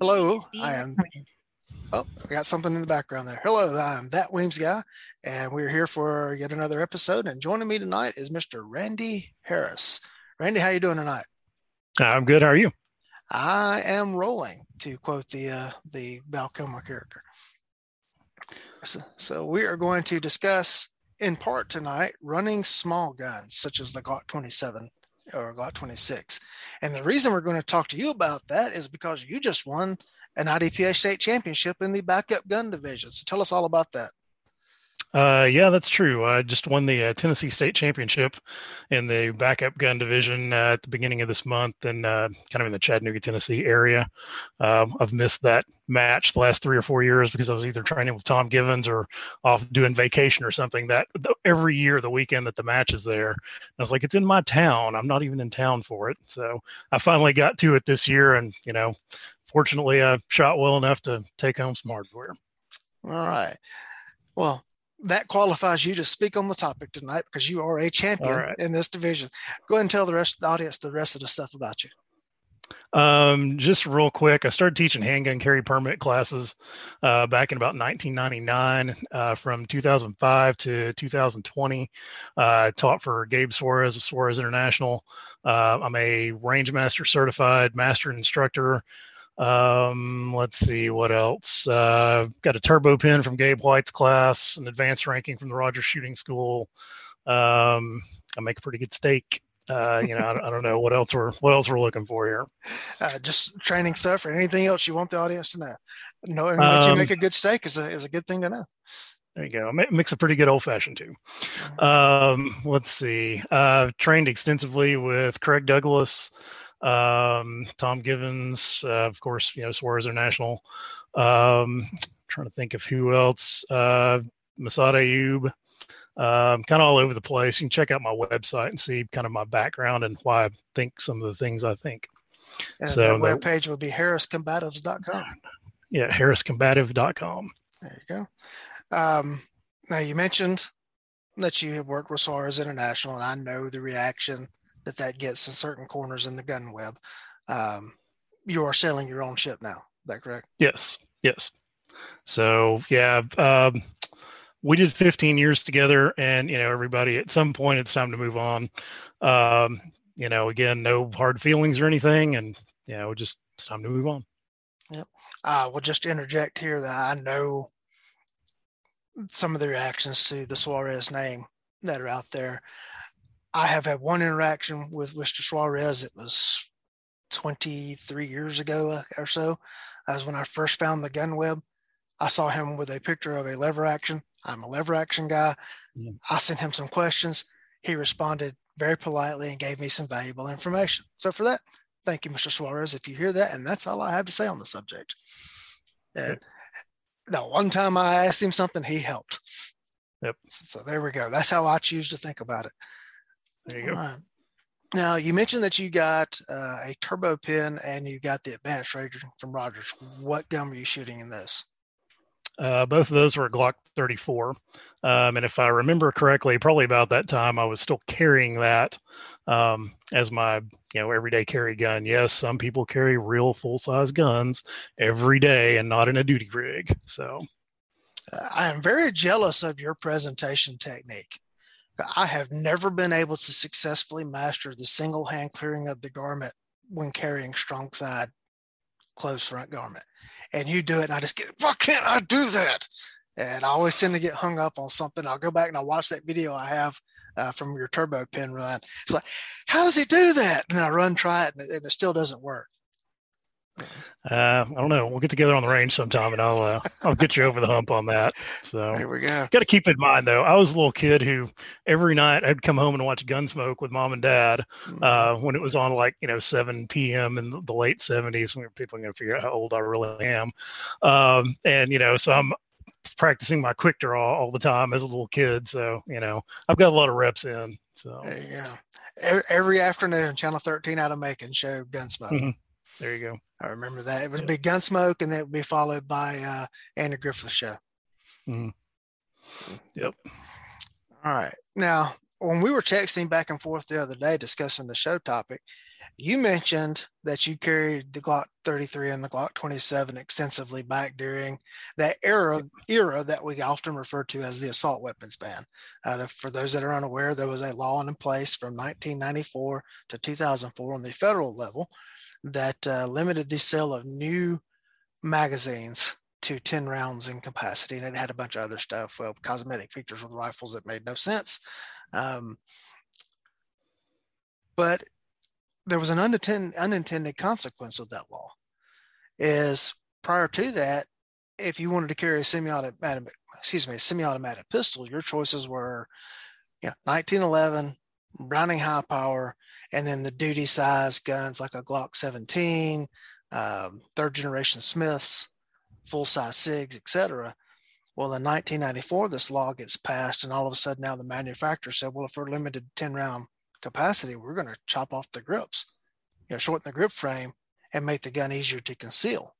Hello, I am. Oh, I got something in the background there. Hello, I'm that Weems guy, and we're here for yet another episode. And joining me tonight is Mr. Randy Harris. Randy, how you doing tonight? I'm good. How are you? I am rolling, to quote the uh, the Val Kilmer character. So, so we are going to discuss in part tonight running small guns such as the Glock 27 or Glock 26. And the reason we're going to talk to you about that is because you just won an IDPA state championship in the backup gun division. So tell us all about that. Uh, yeah, that's true. I just won the uh, Tennessee State Championship in the backup gun division uh, at the beginning of this month, and uh, kind of in the Chattanooga, Tennessee area. Um, I've missed that match the last three or four years because I was either training with Tom Givens or off doing vacation or something. That every year, the weekend that the match is there, I was like, it's in my town. I'm not even in town for it. So I finally got to it this year, and you know, fortunately, I shot well enough to take home some hardware. All right. Well, that qualifies you to speak on the topic tonight because you are a champion right. in this division. Go ahead and tell the rest of the audience the rest of the stuff about you. Um, just real quick, I started teaching handgun carry permit classes uh, back in about 1999. Uh, from 2005 to 2020, uh, I taught for Gabe Suarez of Suarez International. Uh, I'm a range master certified master instructor. Um, let's see what else. Uh, got a turbo pin from Gabe White's class, an advanced ranking from the Rogers Shooting School. Um, I make a pretty good steak. Uh, you know, I, I, don't know what else we're what else we're looking for here. Uh, just training stuff or anything else you want the audience to know. Knowing that um, you make a good steak is a is a good thing to know. There you go. Makes a pretty good old fashioned too. Mm-hmm. Um, let's see. Uh, trained extensively with Craig Douglas um, Tom Givens, uh, of course, you know, Suarez International. Um, trying to think of who else. Uh, Massad Ayoob. Um, kind of all over the place. You can check out my website and see kind of my background and why I think some of the things I think. And so the webpage would be harriscombatives.com. Yeah, harriscombative.com. There you go. Um, now you mentioned that you have worked with Suarez International, and I know the reaction that that gets in certain corners in the gun web. Um, you are selling your own ship now. Is that correct? Yes. Yes. So yeah, um, we did 15 years together, and you know everybody at some point it's time to move on. Um, you know, again, no hard feelings or anything, and you know, just it's time to move on. Yep. Uh, we'll just interject here that I know some of the reactions to the Suarez name that are out there. I have had one interaction with Mr. Suarez. It was 23 years ago uh, or so. That was when I first found the gun web. I saw him with a picture of a lever action. I'm a lever action guy. Yeah. I sent him some questions. He responded very politely and gave me some valuable information. So for that, thank you, Mr. Suarez, if you hear that. And that's all I have to say on the subject. And the one time I asked him something, he helped. Yep. So there we go. That's how I choose to think about it. There you go. Right. Now you mentioned that you got uh, a turbo pin and you got the advanced ranger from Rogers. What gun were you shooting in this? Uh, both of those were a Glock 34, um, and if I remember correctly, probably about that time I was still carrying that um, as my you know everyday carry gun. Yes, some people carry real full size guns every day and not in a duty rig. So I am very jealous of your presentation technique. I have never been able to successfully master the single hand clearing of the garment when carrying strong side closed front garment. And you do it, and I just get, why can't I do that? And I always tend to get hung up on something. I'll go back and I'll watch that video I have uh, from your turbo pin run. It's like, how does he do that? And I run, try it, and it, and it still doesn't work. Uh, I don't know. We'll get together on the range sometime, and I'll uh, I'll get you over the hump on that. So there we go. Got to keep in mind though, I was a little kid who every night I'd come home and watch Gunsmoke with mom and dad mm-hmm. uh, when it was on like you know 7 p.m. in the late 70s. When people are going to figure out how old I really am, um, and you know, so I'm practicing my quick draw all the time as a little kid. So you know, I've got a lot of reps in. So there you go. Every, every afternoon, Channel 13 out of Macon show Gunsmoke. Mm-hmm. There you go. I remember that. It would be Gunsmoke, and then it would be followed by uh, Andy Griffith show. Mm-hmm. Yep. All right. Now, when we were texting back and forth the other day discussing the show topic, You mentioned that you carried the Glock 33 and the Glock 27 extensively back during that era era that we often refer to as the assault weapons ban. Uh, for those that are unaware, there was a law in place from 1994 to 2004 on the federal level that uh, limited the sale of new magazines to 10 rounds in capacity. And it had a bunch of other stuff, well, cosmetic features with rifles that made no sense. Um, but there was an unintended, unintended consequence of that law is prior to that, if you wanted to carry a semi-automatic, excuse me, a semi-automatic pistol, your choices were, you know, 1911, Browning high power, and then the duty size guns like a Glock 17, um, third generation Smiths, full size SIGs, etc. Well, in 1994, this law gets passed, and all of a sudden now the manufacturer said, well, if we're limited 10 round capacity, we're going to chop off the grips, you know, shorten the grip frame and make the gun easier to conceal.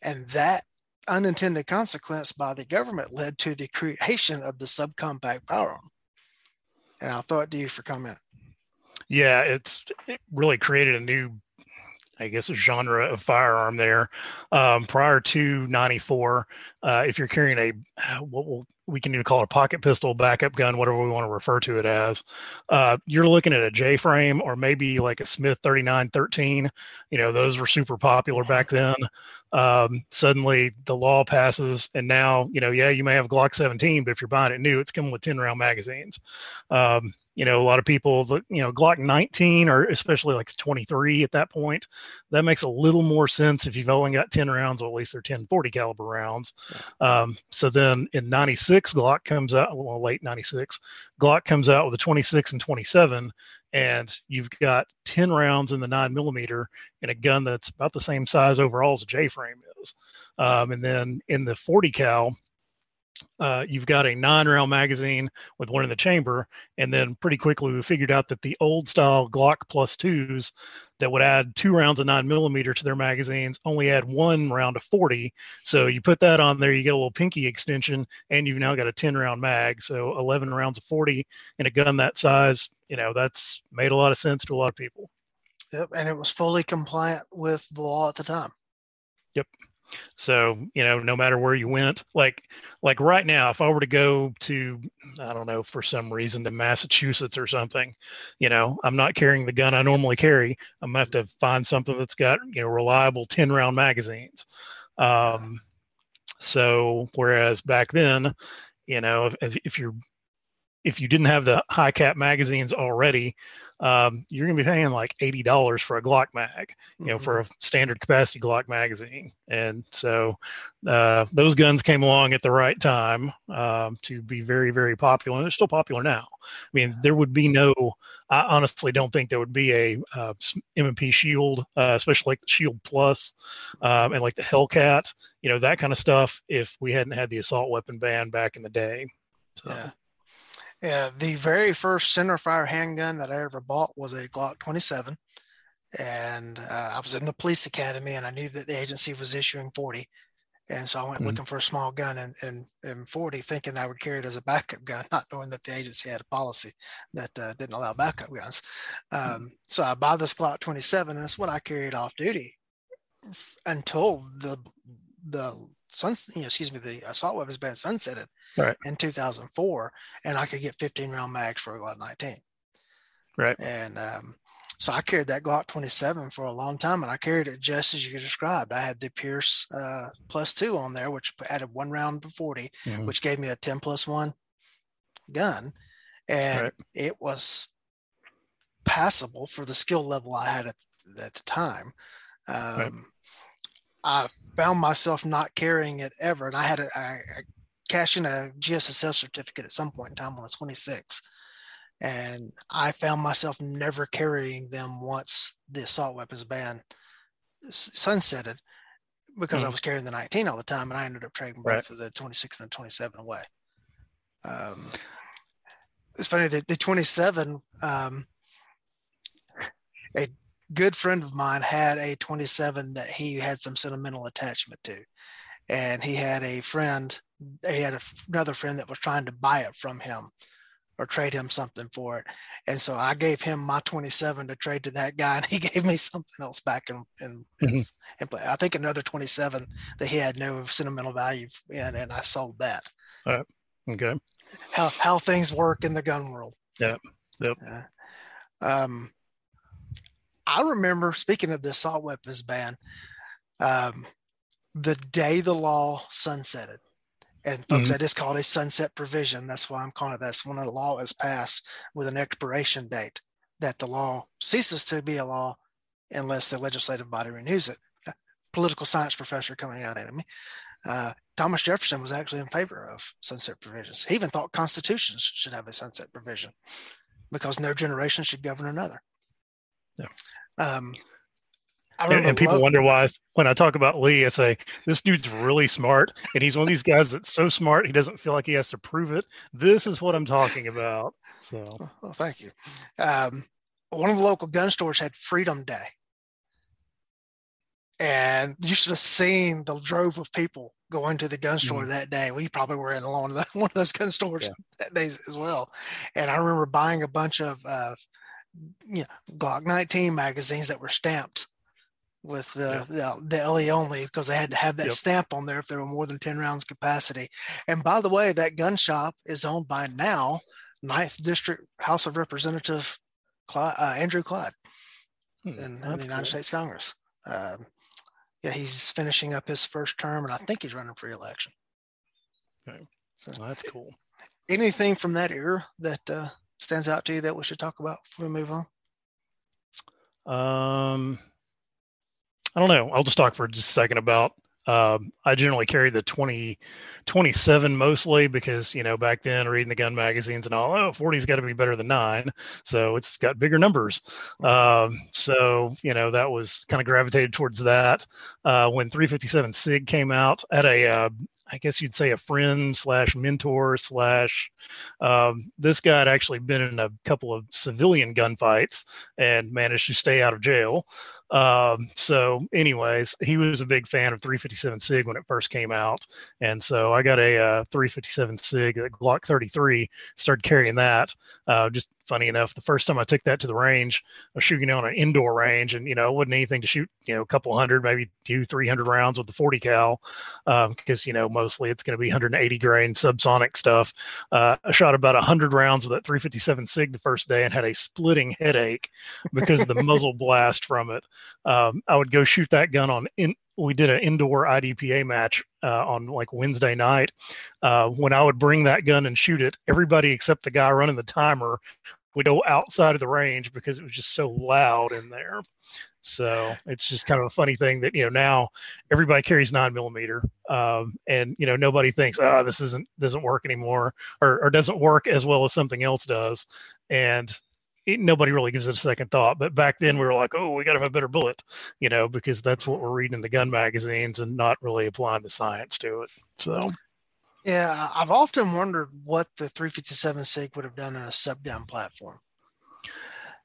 And that unintended consequence by the government led to the creation of the subcompact powerarm. And I'll throw it to you for comment. Yeah, it's it really created a new I guess, genre of firearm there. Um, prior to 94, uh, if you're carrying a, what will we can even call a pocket pistol, backup gun, whatever we want to refer to it as, uh, you're looking at a J frame or maybe like a Smith 3913. You know, those were super popular back then. Um, suddenly the law passes, and now, you know, yeah, you may have Glock 17, but if you're buying it new, it's coming with 10 round magazines. Um, you know, a lot of people, you know, Glock 19 or especially like 23 at that point, that makes a little more sense if you've only got 10 rounds, or at least they're 10 40 caliber rounds. Um, so then in 96, Glock comes out, well, late 96, Glock comes out with a 26 and 27, and you've got 10 rounds in the nine millimeter in a gun that's about the same size overall as a J frame is. Um, and then in the 40 cal, uh, you've got a nine round magazine with one in the chamber. And then pretty quickly we figured out that the old style Glock plus twos that would add two rounds of nine millimeter to their magazines only add one round of 40. So you put that on there, you get a little pinky extension, and you've now got a 10 round mag. So 11 rounds of 40 in a gun that size, you know, that's made a lot of sense to a lot of people. Yep. And it was fully compliant with the law at the time. Yep. So, you know, no matter where you went, like like right now, if I were to go to, I don't know, for some reason to Massachusetts or something, you know, I'm not carrying the gun I normally carry. I'm gonna have to find something that's got, you know, reliable 10 round magazines. Um, so whereas back then, you know, if, if you're if you didn't have the high cap magazines already, um, you're going to be paying like eighty dollars for a Glock mag, you know, mm-hmm. for a standard capacity Glock magazine. And so uh, those guns came along at the right time um, to be very, very popular, and they're still popular now. I mean, there would be no. I honestly don't think there would be a uh, M&P Shield, uh, especially like the Shield Plus, um, and like the Hellcat, you know, that kind of stuff, if we hadn't had the assault weapon ban back in the day. So. Yeah. Yeah, the very first centerfire handgun that I ever bought was a Glock 27. And uh, I was in the police academy and I knew that the agency was issuing 40. And so I went mm-hmm. looking for a small gun and, and, and 40, thinking I would carry it as a backup gun, not knowing that the agency had a policy that uh, didn't allow backup guns. Um, mm-hmm. So I bought this Glock 27, and it's what I carried off duty until the the sun, you know, excuse me, the assault weapons ban sunsetted right. in 2004, and I could get 15 round mags for a Glock 19. Right. And um, so I carried that Glock 27 for a long time, and I carried it just as you described. I had the Pearce uh, plus two on there, which added one round to 40, mm-hmm. which gave me a 10 plus one gun, and right. it was passable for the skill level I had at, at the time. Um, right. I found myself not carrying it ever. And I had a, I, I cashed in a GSSF certificate at some point in time when I was 26. And I found myself never carrying them once the assault weapons ban sunsetted because mm. I was carrying the 19 all the time and I ended up trading both of the 26 and the 27 away. Um, it's funny that the 27, um, a good friend of mine had a 27 that he had some sentimental attachment to. And he had a friend, he had a, another friend that was trying to buy it from him or trade him something for it. And so I gave him my 27 to trade to that guy, and he gave me something else back in, in, mm-hmm. I think another 27 that he had no sentimental value in, and I sold that. All right. Okay. How how things work in the gun world. Yeah. Yep. Uh, um, I remember speaking of the assault weapons ban, um, the day the law sunsetted, and folks, mm-hmm. that is called a sunset provision. That's why I'm calling it. That's when a law is passed with an expiration date that the law ceases to be a law unless the legislative body renews it. A political science professor coming out at me. Uh, Thomas Jefferson was actually in favor of sunset provisions. He even thought constitutions should have a sunset provision because no generation should govern another. Yeah. Um, and, and, people love- wonder why when I talk about Lee, I say this dude's really smart, and he's one of these guys that's so smart he doesn't feel like he has to prove it. This is what I'm talking about. So, well, thank you. Um, one of the local gun stores had Freedom Day, and you should have seen the drove of people going to the gun store mm-hmm. that day. We probably were in one of, the, one of those gun stores yeah. that day as well. And I remember buying a bunch of uh, you know Glock 19 magazines that were stamped with the, yeah. the, the LE only because they had to have that yep. stamp on there if there were more than 10 rounds capacity. And by the way, that gun shop is owned by now 9th District House of Representative Clyde, uh, Andrew Clyde hmm, in, in, the United cool. States Congress. Um, yeah, he's finishing up his first term, and I think he's running for election. Okay, so well, that's cool. Anything from that era that uh, stands out to you that we should talk about before we move on? Um, I don't know. I'll just talk for just a second about. Um, I generally carry the 20, 27 mostly because, you know, back then reading the gun magazines and all, oh, 40's got to be better than nine. So it's got bigger numbers. Um, so, you know, that was kind of gravitated towards that. Uh, when 357 SIG came out at a, uh, I guess you'd say a friend slash mentor slash. Um, this guy had actually been in a couple of civilian gunfights and managed to stay out of jail. Um, so, anyways, he was a big fan of 357 SIG when it first came out, and so I got a uh, 357 SIG, a Glock 33, started carrying that. Uh, just funny enough, the first time I took that to the range, I was shooting on an indoor range, and you know, it wasn't anything to shoot, you know, a couple hundred, maybe two, three hundred rounds with the 40 cal, because um, you know, mostly it's going to be 180 grain subsonic stuff. Uh, I shot about 100 rounds with that 357 Sig the first day and had a splitting headache because of the muzzle blast from it. Um, I would go shoot that gun on in, we did an indoor IDPA match uh, on like Wednesday night. Uh, when I would bring that gun and shoot it, everybody except the guy running the timer would go outside of the range because it was just so loud in there. So it's just kind of a funny thing that you know now everybody carries nine millimeter, um, and you know nobody thinks, oh, this isn't doesn't work anymore, or, or doesn't work as well as something else does, and it, nobody really gives it a second thought. But back then we were like, oh, we got to have a better bullet, you know, because that's what we're reading in the gun magazines and not really applying the science to it. So. Yeah, I've often wondered what the 357 SIG would have done in a sub gun platform.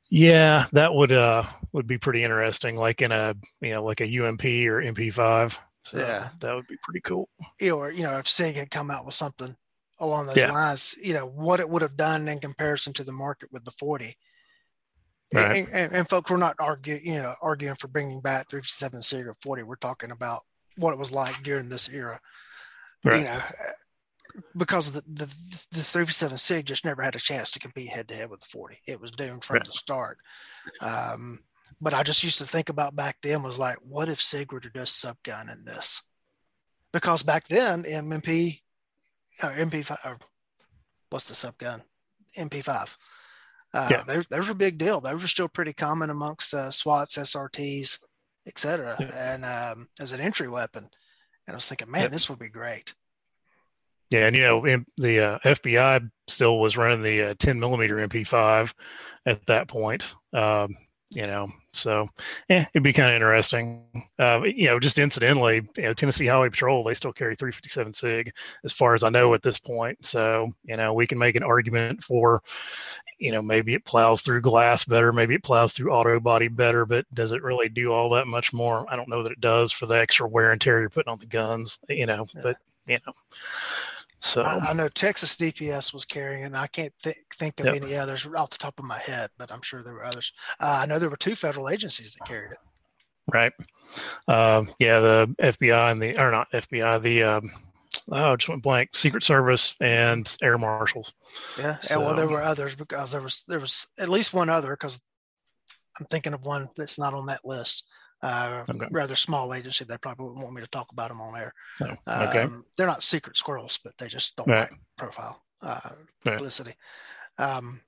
Yeah, that would uh would be pretty interesting, like in a you know like a UMP or MP5. So yeah, that would be pretty cool. Or you know, if SIG had come out with something along those yeah. lines, you know, what it would have done in comparison to the market with the 40. Right. And, and, and, folks, we're not arguing, you know, arguing for bringing back 357 SIG or 40. We're talking about what it was like during this era. Right. You know, because the, the the 357 SIG just never had a chance to compete head to head with the 40. It was doomed from right. the start. Um, but I just used to think about back then was like, what if SIG were to do sub gun in this? Because back then, MMP, or MP5, or what's the sub gun? MP5 uh, yeah. those, those were a big deal. Those were still pretty common amongst uh, SWATs, SRTs, etc. Yeah. And um, as an entry weapon, and I was thinking, man, yeah. this would be great. Yeah, and you know, the uh, FBI still was running the uh, 10 millimeter MP5 at that point. Um, you know, so yeah, it'd be kind of interesting. Uh, you know, just incidentally, you know, Tennessee Highway Patrol they still carry 357 Sig, as far as I know at this point. So you know, we can make an argument for, you know, maybe it plows through glass better, maybe it plows through auto body better, but does it really do all that much more? I don't know that it does for the extra wear and tear you're putting on the guns. You know, yeah. but you know. So I, I know Texas DPS was carrying and I can't th- think of Yep. any others off the top of my head, but I'm sure there were others. Uh, I know there were two federal agencies that carried it. right, um, yeah, the FBI and the or not FBI, the um, oh, just went blank. Secret Service and Air Marshals. Yeah, and well, there were others because there was there was at least one other because I'm thinking of one that's not on that list. Uh, Okay. Rather small agency. They probably wouldn't want me to talk about them on air. Oh, okay, Um, they're not secret squirrels, but they just don't Right. like profile uh, Right. publicity. Um,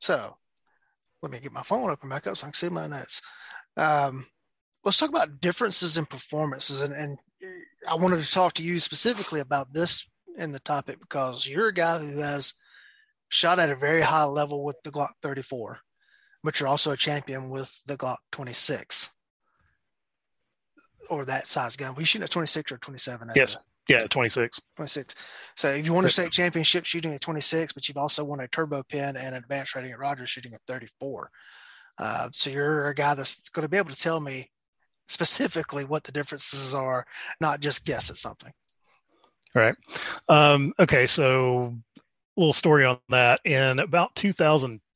so let me get my phone open back up so I can see my notes. Um, let's talk about differences in performances, and, and I wanted to talk to you specifically about this in the topic because you're a guy who has shot at a very high level with the Glock 34, but you're also a champion with the Glock 26 or that size gun. You shooting at 26 or 27? Yes. yeah, 26. 26. So if you won a state championship shooting at 26, but you've also won a turbo pin and an advanced rating at Rogers shooting at 34. Uh, so you're a guy that's going to be able to tell me specifically what the differences are, not just guess at something. Right. Um, okay, so little story on that. In about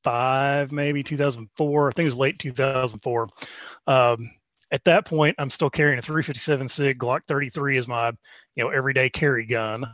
2005, maybe 2004, I think it was late 2004. Um, at that point, I'm still carrying a 357 SIG Glock 33 as my, you know, everyday carry gun,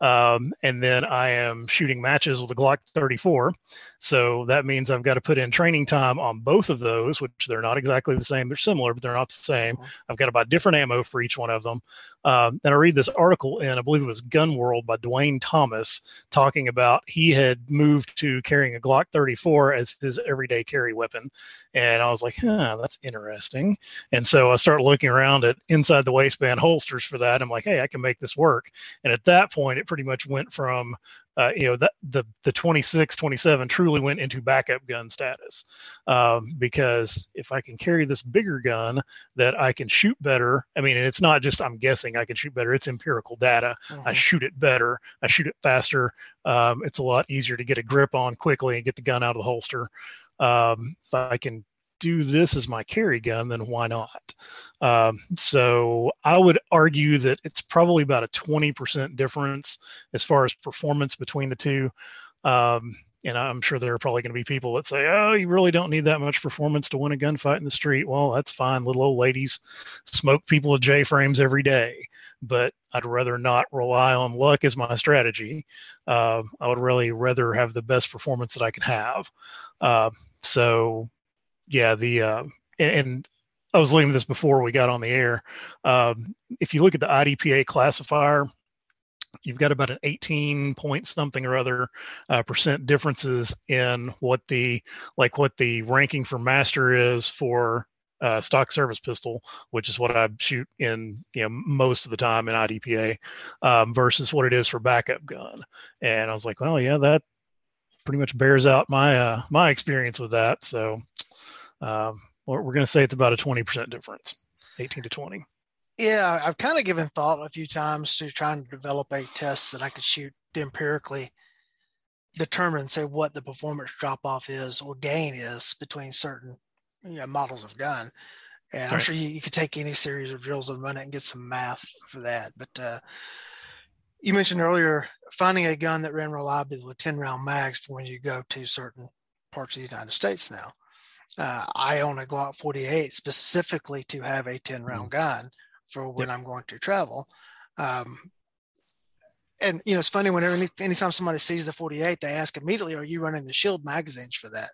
um, and then I am shooting matches with a Glock 34. So that means I've got to put in training time on both of those, which they're not exactly the same. They're similar, but they're not the same. Mhm. I've got to buy different ammo for each one of them. Um, and I read this article in, I believe it was Gun World by Duane Thomas, talking about he had moved to carrying a Glock 34 as his everyday carry weapon. And I was like, huh, that's interesting. And so I start looking around at inside the waistband holsters for that. I'm like, hey, I can make this work. And at that point, it pretty much went from uh, you know that the the 26 27 truly went into backup gun status um, because if i can carry this bigger gun that i can shoot better i mean and it's not just i'm guessing i can shoot better it's empirical data I Mhm. shoot it better. I shoot it faster. Um, it's a lot easier to get a grip on quickly and get the gun out of the holster. Um, if I can do this as my carry gun, then why not? Um, so I would argue that it's probably about a 20% difference as far as performance between the two. Um, and I'm sure there are probably going to be people that say, oh, you really don't need that much performance to win a gunfight in the street. Well, that's fine. Little old ladies smoke people with J frames every day but I'd rather not rely on luck as my strategy. Uh, I would really rather have the best performance that I can have. Uh, so, yeah, the uh, and, and I was looking at this before we got on the air. Um, if you look at the IDPA classifier, you've got about an 18 point something or other uh, percent differences in what the like what the ranking for master is for uh, stock service pistol, which is what I shoot in you know most of the time in IDPA, um, versus what it is for backup gun. And I was like, well, yeah, that pretty much bears out my uh, my experience with that. So um, we're, we're going to say it's about a 20% difference, 18 to 20. Yeah, I've kind of given thought a few times to trying to develop a test that I could shoot empirically, determine, say, what the performance drop off is or gain is between certain you know, models of gun. And I'm sure you, you could take any series of drills and run it and get some math for that. But uh, you mentioned earlier finding a gun that ran reliably with 10 round mags for when you go to certain parts of the United States now. Uh, I own a Glock 48 specifically to have a 10 round gun for when I'm going to travel. Um, and you know, it's funny whenever any, anytime somebody sees the 48, they ask immediately, "Are you running the Shield magazines for that?"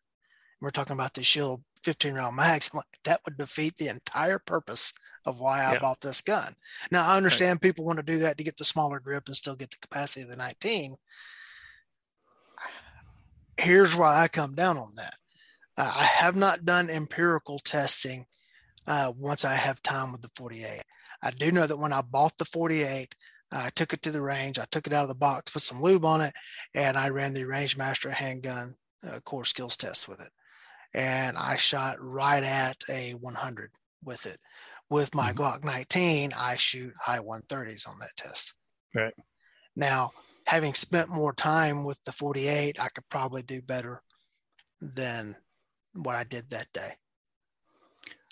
We're talking about the Shield 15 round mags. Like, that would defeat the entire purpose of why I Yeah. bought this gun. Now I understand people want to do that to get the smaller grip and still get the capacity of the 19. Here's why I come down on that. Uh, I have not done empirical testing uh, once I have time with the 48. I do know that when I bought the 48, I took it to the range. I took it out of the box, put some lube on it, and I ran the Range Master handgun uh, core skills test with it. And I shot right at a 100 with it. With my Mhm. Glock 19, I shoot high 130s on that test. Right. Now, having spent more time with the 48, I could probably do better than what I did that day.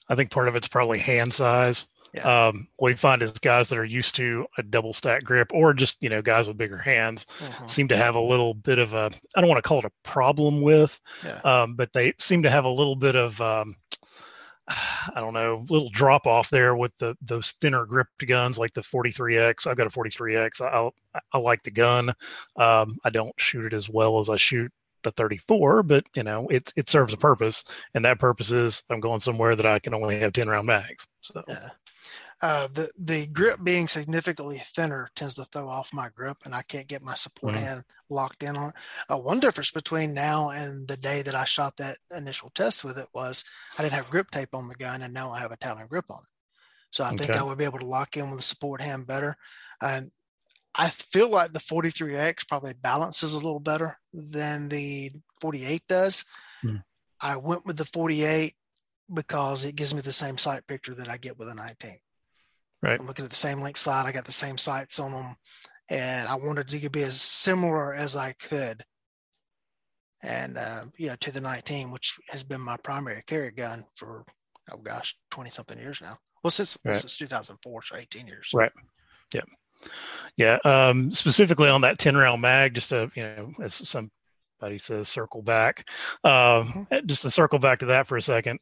I think part of it's probably hand size. Yeah. Um, what we find is guys that are used to a double stack grip or just, you know, guys with bigger hands uh-huh. seem to have a little bit of a, I don't want to call it a problem with, yeah. um, but they seem to have a little bit of, um, I don't know, little drop off there with the those thinner gripped guns like the 43X. I've got a 43X. I, I, I like the gun. Um, I don't shoot it as well as I shoot the 34, but you know, it it serves a purpose, and that purpose is I'm going somewhere that I can only have 10 round mags. So. Yeah. Uh, the the grip being significantly thinner tends to throw off my grip, and I can't get my support mm-hmm. hand locked in on it. Uh, one difference between now and the day that I shot that initial test with it was I didn't have grip tape on the gun, and now I have a Talon grip on it. So I okay. think I would be able to lock in with the support hand better. And I feel like the 43X probably balances a little better than the 48 does. Mm. I went with the 48 because it gives me the same sight picture that I get with a 19. Right. I'm looking at the same link slide. I got the same sights on them, and I wanted to be as similar as I could. And uh, know, to the 19, which has been my primary carry gun for oh gosh, 20 something years now. Well, since right. since 2004, so 18 years. Right. Yeah. Yeah. Um, specifically on that 10 round mag, just to you know, as some he says circle back. Uh, just to circle back to that for a second.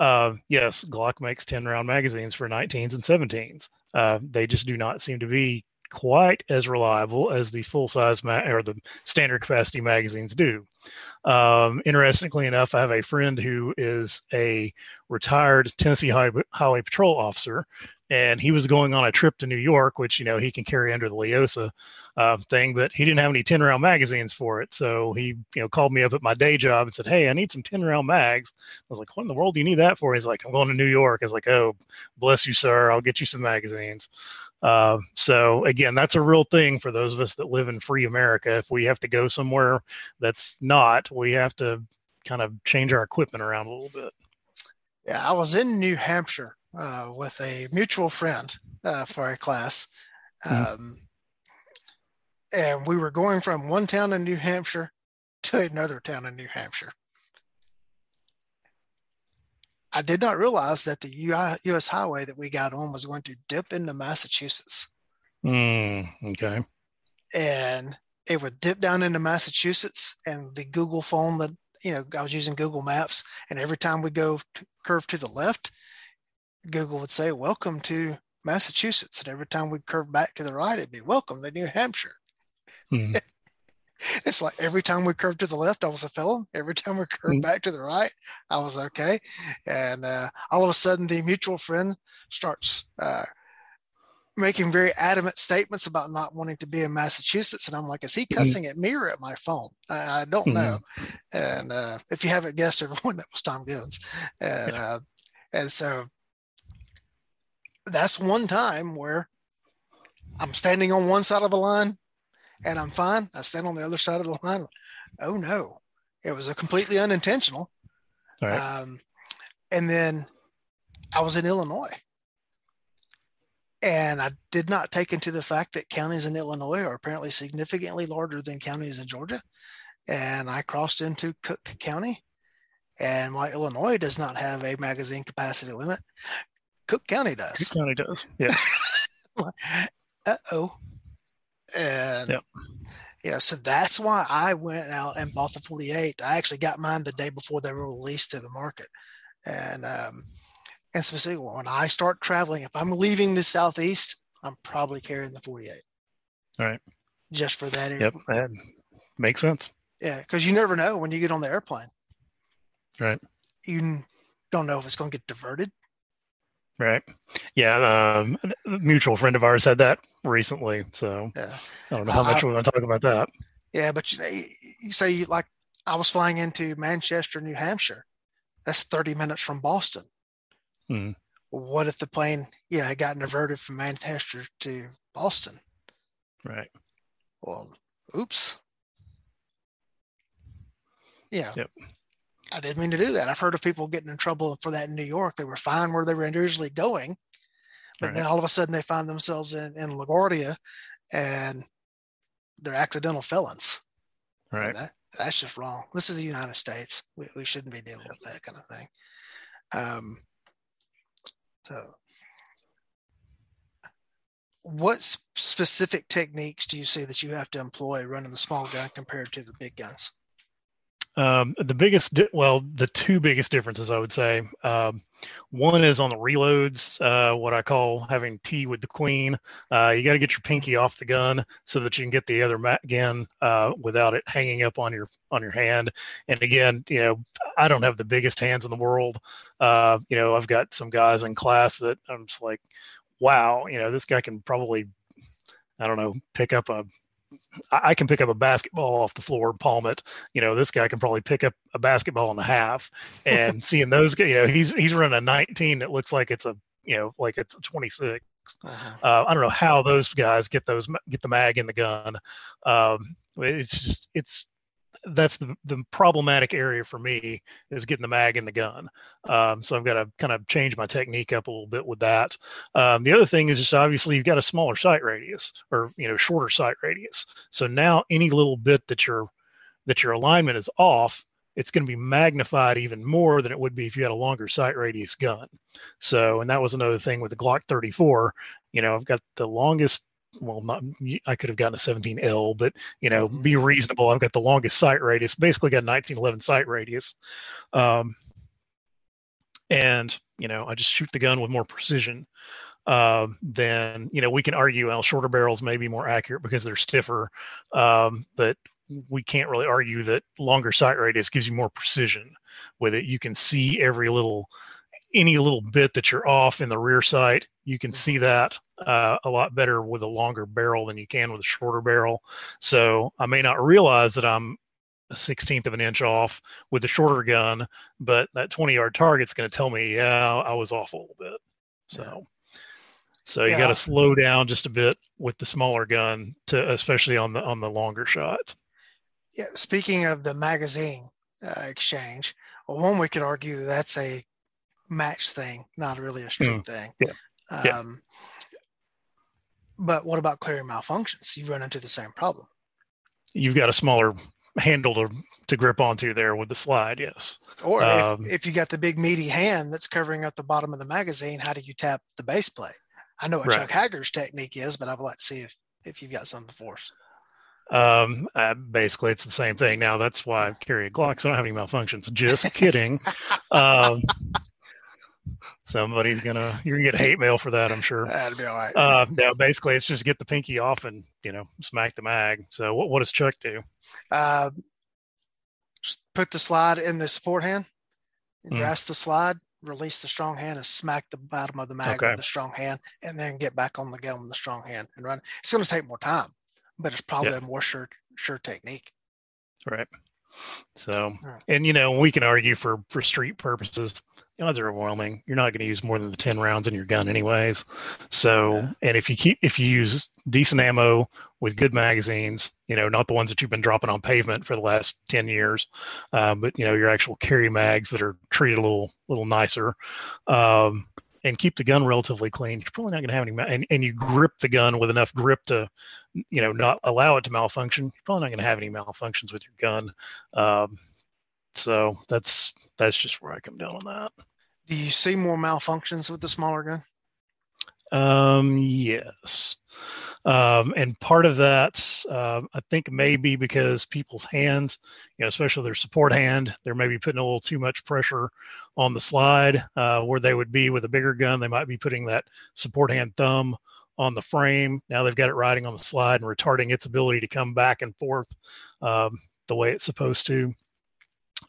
Uh, yes, Glock makes 10 round magazines for 19s and 17s. Uh, they just do not seem to be quite as reliable as the full size ma- or the standard capacity magazines do. Um, interestingly enough, I have a friend who is a retired Tennessee Highway, Highway Patrol officer, and he was going on a trip to New York, which you know he can carry under the Leosa uh, thing, but he didn't have any 10 round magazines for it. So he you know called me up at my day job and said, "Hey, I need some 10 round mags." I was like, "What in the world do you need that for?" He's like, "I'm going to New York." I was like, "Oh, bless you, sir. I'll get you some magazines." Uh, so again, that's a real thing for those of us that live in free America. If we have to go somewhere that's not, we have to kind of change our equipment around a little bit. Yeah, I was in New Hampshire uh, with a mutual friend uh, for a class. Mm-hmm. Um, and we were going from one town in New Hampshire to another town in New Hampshire. I did not realize that the U.S. highway that we got on was going to dip into Massachusetts. Mm, okay. And it would dip down into Massachusetts, and the Google phone that you know I was using Google Maps, and every time we go to curve to the left, Google would say, Welcome to Massachusetts. And every time we curve back to the right, it'd be welcome to New Hampshire. Mm-hmm. it's like every time we curved to the left, I was a felon. Every time we curved mm-hmm. back to the right, I was okay. And uh, all of a sudden, the mutual friend starts uh, making very adamant statements about not wanting to be in Massachusetts. And I'm like, is he mm-hmm. cussing mm-hmm. at me or at my phone? I, I don't know. Mm-hmm. And uh, if you haven't guessed, everyone, that was Tom Givens. And, uh, and so that's one time where I'm standing on one side of the line and I'm fine. I stand on the other side of the line. Oh no, it was a completely unintentional. Right. Um, and then I was in Illinois. And I did not take into the fact that counties in Illinois are apparently significantly larger than counties in Georgia. And I crossed into Cook County. And while Illinois does not have a magazine capacity limit, Cook County does. Cook County does. Yeah. uh oh. And yep. yeah, so that's why I went out and bought the 48. I actually got mine the day before they were released to the market. And um and specifically when I start traveling, if I'm leaving the southeast, I'm probably carrying the 48. All right. Just for that. Yep. That makes sense. Yeah, because you never know when you get on the airplane. Right. You don't know if it's going to get diverted Right. Yeah. Um, a mutual friend of ours had that recently. So yeah. I don't know how much uh, we want to talk about that. Yeah. But you, know, you say like, I was flying into Manchester, New Hampshire. That's 30 minutes from Boston. Hmm. What if the plane, yeah, it got diverted from Manchester to Boston? Right. Well, oops. Yeah. Yep. I didn't mean to do that. I've heard of people getting in trouble for that in New York. They were fine where they were originally going, but right. then all of a sudden they find themselves in, in LaGuardia and they're accidental felons. Right. That, that's just wrong. This is the United States. We, we shouldn't be dealing with that kind of thing. Um, so what specific techniques do you see that you have to employ running the small gun compared to the big guns? Um, the biggest, di- well, the two biggest differences I would say. Um, one is on the reloads, uh, what I call having tea with the queen. Uh, you got to get your pinky off the gun so that you can get the other gun uh, without it hanging up on your on your hand. And again, you know, I don't have the biggest hands in the world. Uh, you know, I've got some guys in class that I'm just like, wow, you know, this guy can probably, I don't know, pick up a I can pick up a basketball off the floor and palm it. You know, this guy can probably pick up a basketball and a half. And seeing those, you know, he's he's running a 19 that looks like it's a, you know, like it's a 26. Uh-huh. Uh, I don't know how those guys get those get the mag in the gun. Um, it's just it's that's the, the problematic area for me is getting the mag in the gun. Um, so I've got to kind of change my technique up a little bit with that. Um, the other thing is just obviously you've got a smaller sight radius or you know shorter sight radius. So now any little bit that your that your alignment is off, it's going to be magnified even more than it would be if you had a longer sight radius gun. So and that was another thing with the Glock 34. You know I've got the longest well, not I could have gotten a 17L, but you know, mm-hmm. be reasonable. I've got the longest sight radius, basically got a 1911 sight radius, um, and you know, I just shoot the gun with more precision. Uh, then you know, we can argue well, shorter barrels may be more accurate because they're stiffer, um, but we can't really argue that longer sight radius gives you more precision with it. You can see every little any little bit that you're off in the rear sight, you can see that uh, a lot better with a longer barrel than you can with a shorter barrel. So I may not realize that I'm a sixteenth of an inch off with the shorter gun, but that 20 yard target's going to tell me, yeah, I was off a little bit. So, so you yeah. got to slow down just a bit with the smaller gun to, especially on the on the longer shots. Yeah. Speaking of the magazine uh, exchange, well, one we could argue that that's a match thing, not really a string mm. thing. Yeah. Um, yeah. But what about clearing malfunctions? You run into the same problem. You've got a smaller handle to, to grip onto there with the slide, yes. Or um, if, if you got the big meaty hand that's covering up the bottom of the magazine, how do you tap the base plate? I know what right. Chuck Haggard's technique is, but I'd like to see if, if you've got something for us. Um, uh, basically, it's the same thing. Now, that's why I carry a Glock, so I don't have any malfunctions. Just kidding. um, somebody's gonna you're gonna get hate mail for that i'm sure. That'd be all right. Uh no basically it's just get the pinky off and you know smack the mag. So what, what does chuck do? Uh just put the slide in the support hand mm. grasp the slide release the strong hand and smack the bottom of the mag okay. with the strong hand and then get back on the gun with the strong hand and run. It's going to take more time but it's probably a more sure sure technique. Right. So and you know we can argue for for street purposes odds are overwhelming. You're not going to use more than the 10 rounds in your gun anyways. So, yeah. and if you keep, if you use decent ammo with good magazines, you know, not the ones that you've been dropping on pavement for the last 10 years, um, but you know, your actual carry mags that are treated a little, little nicer, um, and keep the gun relatively clean, you're probably not going to have any, and, and you grip the gun with enough grip to, you know, not allow it to malfunction. You're probably not going to have any malfunctions with your gun. Um, so that's that's just where I come down on that. Do you see more malfunctions with the smaller gun? Um, yes. Um, and part of that, uh, I think, may be because people's hands, you know, especially their support hand, they're maybe putting a little too much pressure on the slide uh, where they would be with a bigger gun. They might be putting that support hand thumb on the frame. Now they've got it riding on the slide and retarding its ability to come back and forth um, the way it's supposed to.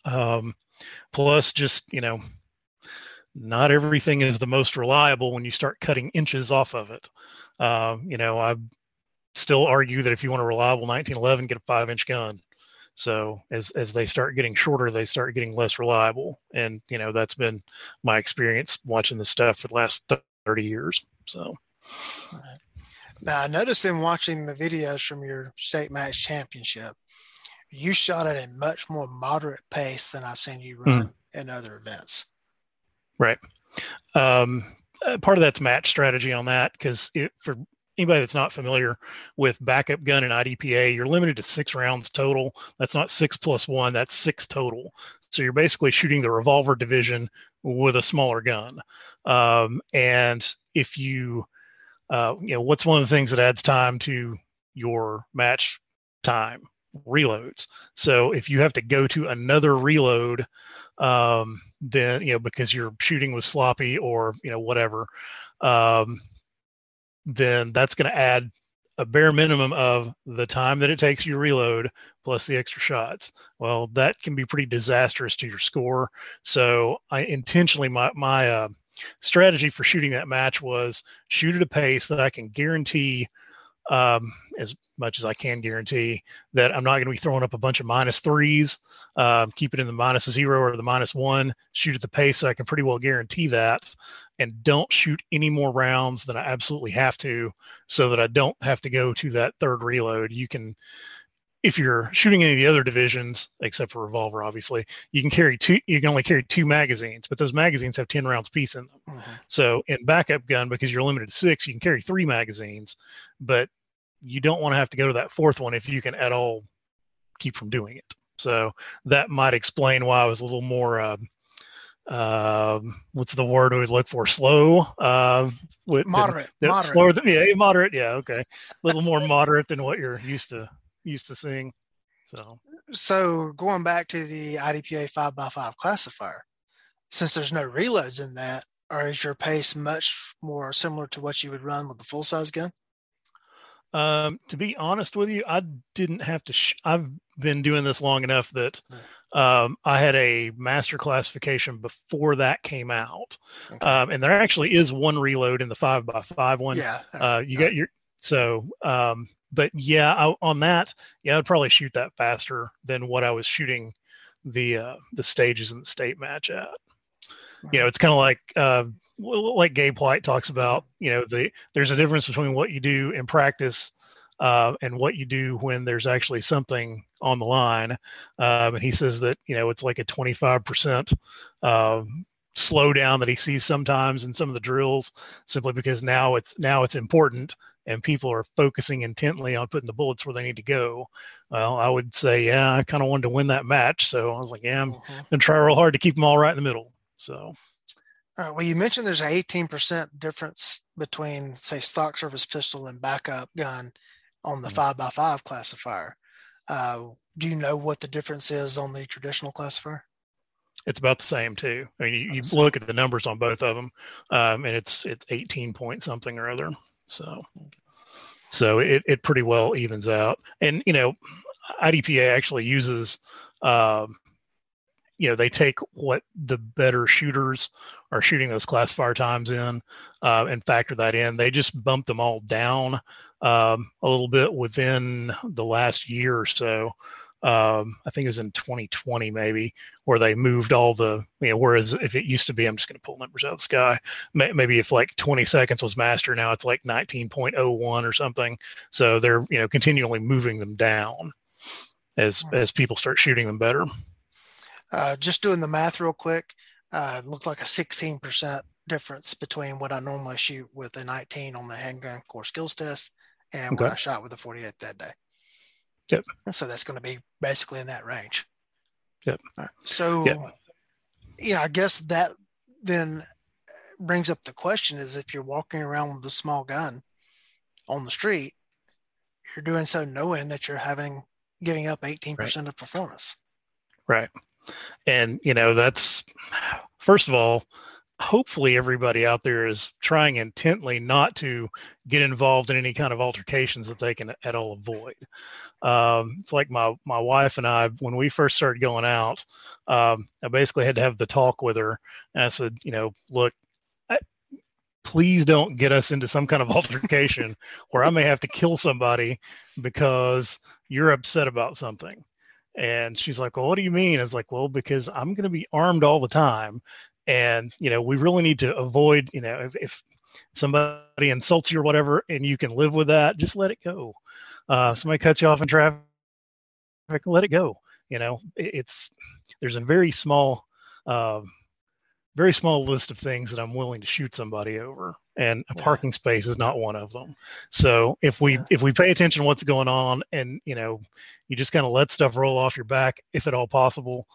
Um, plus, just you know, not everything is the most reliable when you start cutting inches off of it. Uh, you know, I still argue that if you want a reliable 1911, get a five inch gun. So as as they start getting shorter, they start getting less reliable, and you know that's been my experience watching this stuff for the last 30 years. So. Now I noticed in watching the videos from your state match championship, you shot at a much more moderate pace than I've seen you run mm. in other events. Right. Um, uh, part of that's match strategy on that because for anybody that's not familiar with backup gun and IDPA, you're limited to six rounds total. That's not six plus one, that's six total. So you're basically shooting the revolver division with a smaller gun. Um, and if you uh, you know, what's one of the things that adds time to your match time? Reloads. So if you have to go to another reload, um, then you know because your shooting was sloppy or you know whatever, um, then that's going to add a bare minimum of the time that it takes you to reload plus the extra shots. Well, that can be pretty disastrous to your score. So I intentionally my my uh, strategy for shooting that match was shoot at a pace that I can guarantee um, as much as I can guarantee that I'm not going to be throwing up a bunch of minus threes. Um, keep it in the minus zero or the minus one. Shoot at the pace, so I can pretty well guarantee that, and don't shoot any more rounds than I absolutely have to, so that I don't have to go to that third reload. You can, if you're shooting any of the other divisions, except for revolver, obviously, you can carry two. You can only carry two magazines, but those magazines have ten rounds piece in them. Mm-hmm. So in backup gun, because you're limited to six, you can carry three magazines, but you don't want to have to go to that fourth one if you can at all keep from doing it. So that might explain why I was a little more, uh, uh, what's the word we look for? Slow. Uh, with, moderate. Than, moderate. Slower than, yeah, moderate. Yeah. Okay. A little more moderate than what you're used to used to seeing. So. So going back to the IDPA five by five classifier, since there's no reloads in that, or is your pace much more similar to what you would run with the full size gun? Um, to be honest with you, I didn't have to. Sh- I've been doing this long enough that um, I had a master classification before that came out, okay. um, and there actually is one reload in the five by five one. Yeah, uh, you got your so. Um, but yeah, I, on that, yeah, I'd probably shoot that faster than what I was shooting the uh, the stages in the state match at. You know, it's kind of like uh, like Gabe White talks about, you know, the there's a difference between what you do in practice uh, and what you do when there's actually something on the line. Um, and he says that you know it's like a 25% uh, slowdown that he sees sometimes in some of the drills, simply because now it's now it's important and people are focusing intently on putting the bullets where they need to go. Well, I would say, yeah, I kind of wanted to win that match, so I was like, yeah, I'm mm-hmm. gonna try real hard to keep them all right in the middle. So. Uh, well, you mentioned there's an 18% difference between, say, stock service pistol and backup gun on the mm-hmm. five by five classifier. Uh, do you know what the difference is on the traditional classifier? It's about the same too. I mean, you, you look at the numbers on both of them, um, and it's it's 18 point something or other. So, so it it pretty well evens out. And you know, IDPA actually uses um, you know they take what the better shooters are shooting those classifier times in uh, and factor that in they just bumped them all down um, a little bit within the last year or so um, i think it was in 2020 maybe where they moved all the you know whereas if it used to be i'm just going to pull numbers out of the sky maybe if like 20 seconds was master now it's like 19.01 or something so they're you know continually moving them down as as people start shooting them better uh, just doing the math real quick, uh, looked like a 16% difference between what I normally shoot with a 19 on the handgun core skills test and okay. what I shot with a 48 that day. Yep. So that's going to be basically in that range. Yep. Right. So, yep. yeah, I guess that then brings up the question is if you're walking around with a small gun on the street, you're doing so knowing that you're having giving up 18% right. of performance. Right and you know that's first of all hopefully everybody out there is trying intently not to get involved in any kind of altercations that they can at all avoid. Um, it's like my my wife and I when we first started going out, um, I basically had to have the talk with her, and I said, you know, look, please don't get us into some kind of altercation where I may have to kill somebody because you're upset about something. And she's like, Well, what do you mean? It's like, Well, because I'm going to be armed all the time. And, you know, we really need to avoid, you know, if, if somebody insults you or whatever and you can live with that, just let it go. Uh, somebody cuts you off in traffic, let it go. You know, it's, there's a very small, uh, very small list of things that I'm willing to shoot somebody over and a parking space is not one of them. So if we if we pay attention to what's going on and you know you just kind of let stuff roll off your back if at all possible,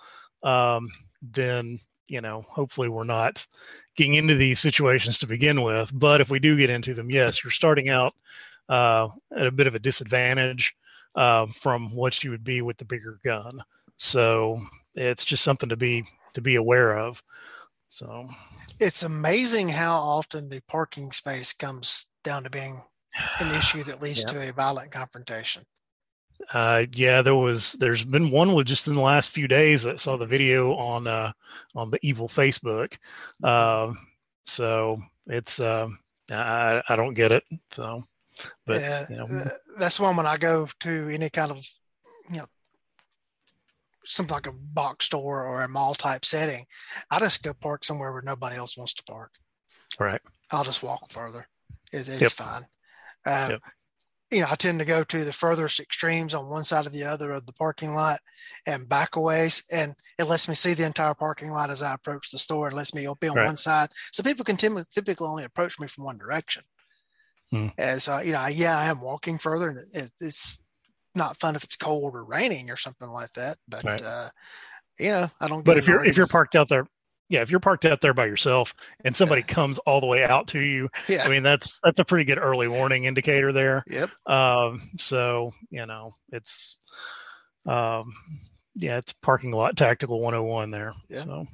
um, then you know, hopefully we're not getting into these situations to begin with. But if we do get into them, yes, you're starting out uh, at a bit of a disadvantage uh, from what you would be with the bigger gun. So it's just something to be to be aware of. So it's amazing how often the parking space comes down to being an issue that leads yeah. to a violent confrontation. Uh, yeah, there was. There's been one with just in the last few days that saw the video on uh, on the evil Facebook. Uh, so it's uh, I I don't get it. So, but yeah, you know. Uh, that's one when I go to any kind of you know something like a box store or a mall type setting. I just go park somewhere where nobody else wants to park. Right. I'll just walk further. It, it's yep. fine. Uh, yep you know, I tend to go to the furthest extremes on one side or the other of the parking lot and back away. And it lets me see the entire parking lot as I approach the store. It lets me be on right. one side. So people can typically only approach me from one direction. Hmm. As uh, you know, yeah, I am walking further and it, it's not fun if it's cold or raining or something like that. But, right. uh, you know, I don't. But if you're, if you're parked out there, yeah, if you're parked out there by yourself and somebody yeah. comes all the way out to you, yeah. I mean that's that's a pretty good early warning indicator there. Yep. Um, so you know it's, um, yeah, it's parking lot tactical 101 there. Yeah. So.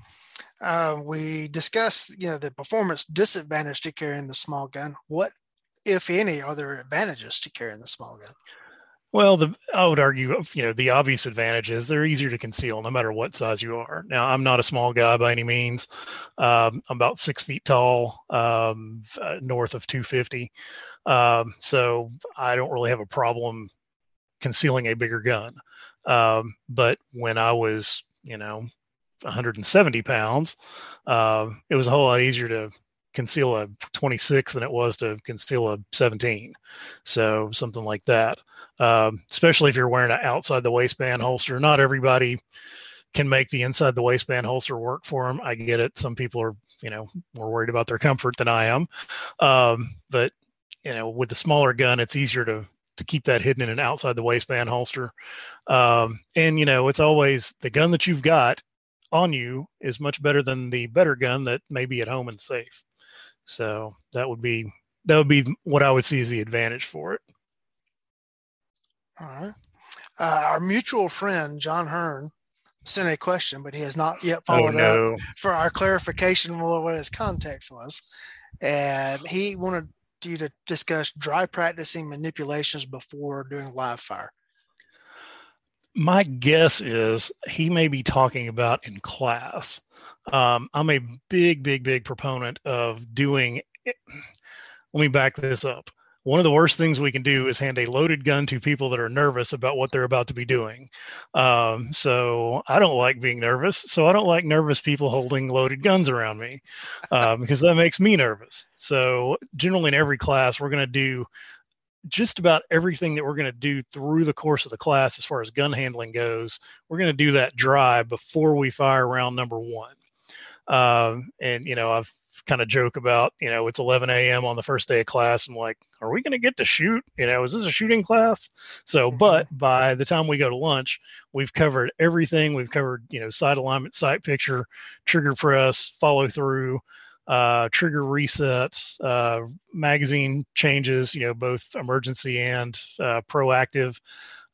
Uh, we discussed, you know, the performance disadvantage to carrying the small gun. What, if any, are there advantages to carrying the small gun? Well, the, I would argue, you know, the obvious advantage is they're easier to conceal no matter what size you are. Now, I'm not a small guy by any means. Um, I'm about six feet tall, um, uh, north of 250. Um, so I don't really have a problem concealing a bigger gun. Um, but when I was, you know, 170 pounds, uh, it was a whole lot easier to conceal a 26 than it was to conceal a 17. So something like that um, especially if you're wearing an outside the waistband holster. Not everybody can make the inside the waistband holster work for them. I get it. Some people are, you know, more worried about their comfort than I am. Um, but you know, with the smaller gun, it's easier to to keep that hidden in an outside the waistband holster. Um, and you know, it's always the gun that you've got on you is much better than the better gun that may be at home and safe. So that would be that would be what I would see as the advantage for it. All right. Uh, our mutual friend, John Hearn, sent a question, but he has not yet oh, followed oh, no. up for our clarification of what his context was. And he wanted you to discuss dry practicing manipulations before doing live fire. My guess is he may be talking about in class. Um, I'm a big, big, big proponent of doing. It. Let me back this up one of the worst things we can do is hand a loaded gun to people that are nervous about what they're about to be doing. Um, so I don't like being nervous. So I don't like nervous people holding loaded guns around me uh, because that makes me nervous. So generally in every class, we're going to do just about everything that we're going to do through the course of the class as far as gun handling goes. We're going to do that dry before we fire round number one. Um, and you know, I've kind of joke about, you know, it's 11 a.m. on the first day of class. I'm like, are we going to get to shoot? You know, is this a shooting class? So, mm-hmm. but by the time we go to lunch, we've covered everything. We've covered, you know, sight alignment, sight picture, trigger press, follow through, uh, trigger resets, uh, magazine changes, you know, both emergency and uh, proactive.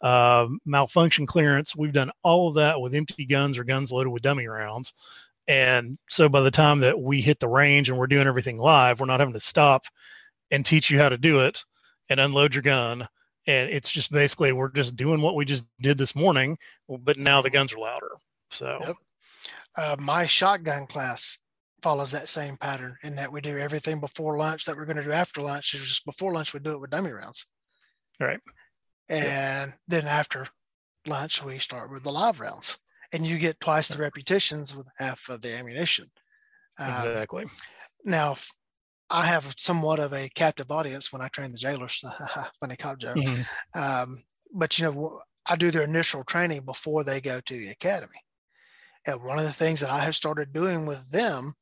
Uh, malfunction clearance. We've done all of that with empty guns or guns loaded with dummy rounds. And so by the time that we hit the range and we're doing everything live, we're not having to stop and teach you how to do it and unload your gun. And it's just basically we're just doing what we just did this morning, but now the guns are louder. So yep. uh, my shotgun class follows that same pattern in that we do everything before lunch that we're going to do after lunch. Is just before lunch we do it with dummy rounds. Right. And yep. then after lunch we start with the live rounds and you get twice the repetitions with half of the ammunition. Um, exactly. now, I have somewhat of a captive audience when I train the jailers. Funny cop joke. Mm-hmm. Um, but you know, I do their initial training before they go to the academy. And one of the things that I have started doing with them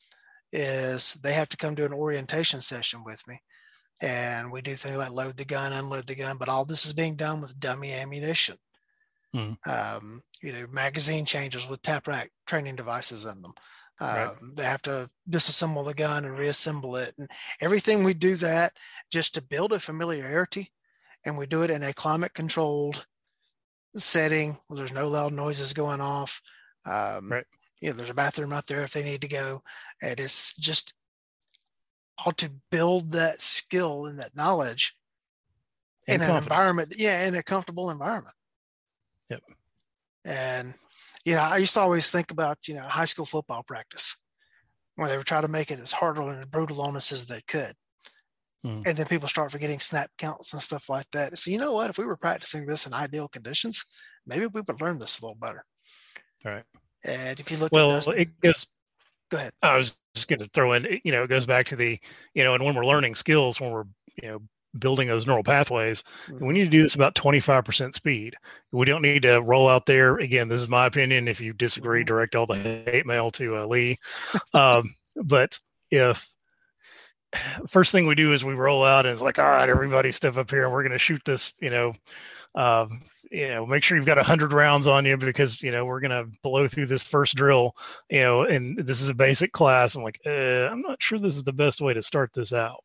is they have to come to an orientation session with me. And we do things like load the gun, unload the gun, but all this is being done with dummy ammunition. Mm. Um, you know, magazine changes with tap rack training devices in them. right. Um, they have to disassemble the gun and reassemble it, and everything we do that just to build a familiarity, and we do it in a climate controlled setting where there's no loud noises going off. Um, right. You know, there's a bathroom out there if they need to go, and it's just how to build that skill and that knowledge and in an environment, yeah, in a comfortable environment. Yep. And you know, I used to always think about, you know, high school football practice when they were trying to make it as hard and as brutal on us as they could. Hmm. And then people start forgetting snap counts and stuff like that. So you know what? If we were practicing this in ideal conditions, maybe we would learn this a little better. All right. And if you look well, it goes. Go ahead. I was just going to throw in, you know, it goes back to the, you know, and when we're learning skills, when we're, you know, building those neural pathways. Mm-hmm. We need to do this about 25% speed. We don't need to roll out there. Again, this is my opinion. If you disagree, mm-hmm. direct all the hate mail to uh, Lee. um, but if first thing we do is we roll out and it's like, all right, everybody step up here and we're going to shoot this, you know, um, you know, make sure you've got a hundred rounds on you because you know we're gonna blow through this first drill, you know, and this is a basic class. I'm like, uh, I'm not sure this is the best way to start this out.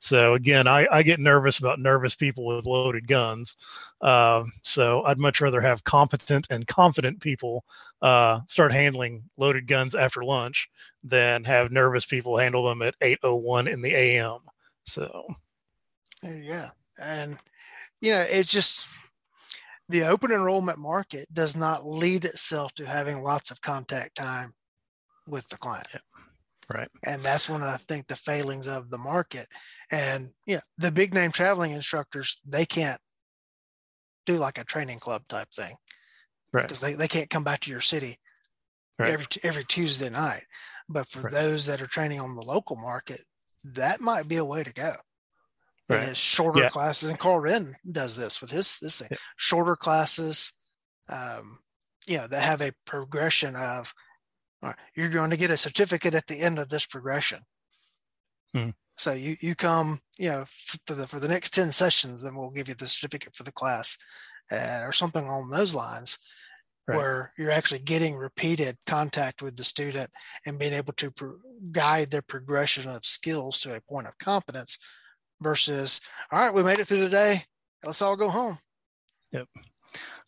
So again, I, I get nervous about nervous people with loaded guns. Uh, so I'd much rather have competent and confident people uh, start handling loaded guns after lunch than have nervous people handle them at 8:01 in the a.m. So there you go, and you know, it's just the open enrollment market does not lead itself to having lots of contact time with the client. Yeah. Right. And that's one of I think the failings of the market. And yeah, the big name traveling instructors, they can't do like a training club type thing. Right. Because they, they can't come back to your city right. every every Tuesday night. But for right. those that are training on the local market, that might be a way to go right. shorter yeah. classes. And Karl Rehn does this with his this thing. Yeah. Shorter classes, um, you know, that have a progression of you're going to get a certificate at the end of this progression. Hmm. So you you come, you know, for the for the next 10 sessions, then we'll give you the certificate for the class uh, or something along those lines. Right. where you're actually getting repeated contact with the student and being able to pro- guide their progression of skills to a point of competence versus, all right, we made it through the day. Let's all go home. Yep.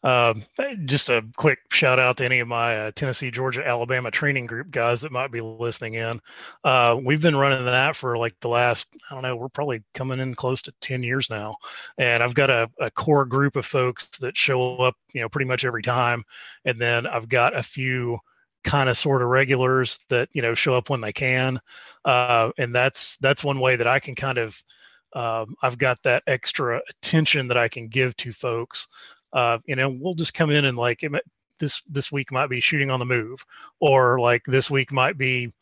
Um, just a quick shout out to any of my uh, Tennessee, Georgia, Alabama training group guys that might be listening in. Uh, we've been running that for like the last, I don't know, we're probably coming in close to 10 years now. And I've got a, a core group of folks that show up, you know, pretty much every time. And then I've got a few kind of sort of regulars that, you know, show up when they can. Uh, and that's, that's one way that I can kind of, um, I've got that extra attention that I can give to folks. Uh, you know, we'll just come in and like this this week might be shooting on the move, or like this week might be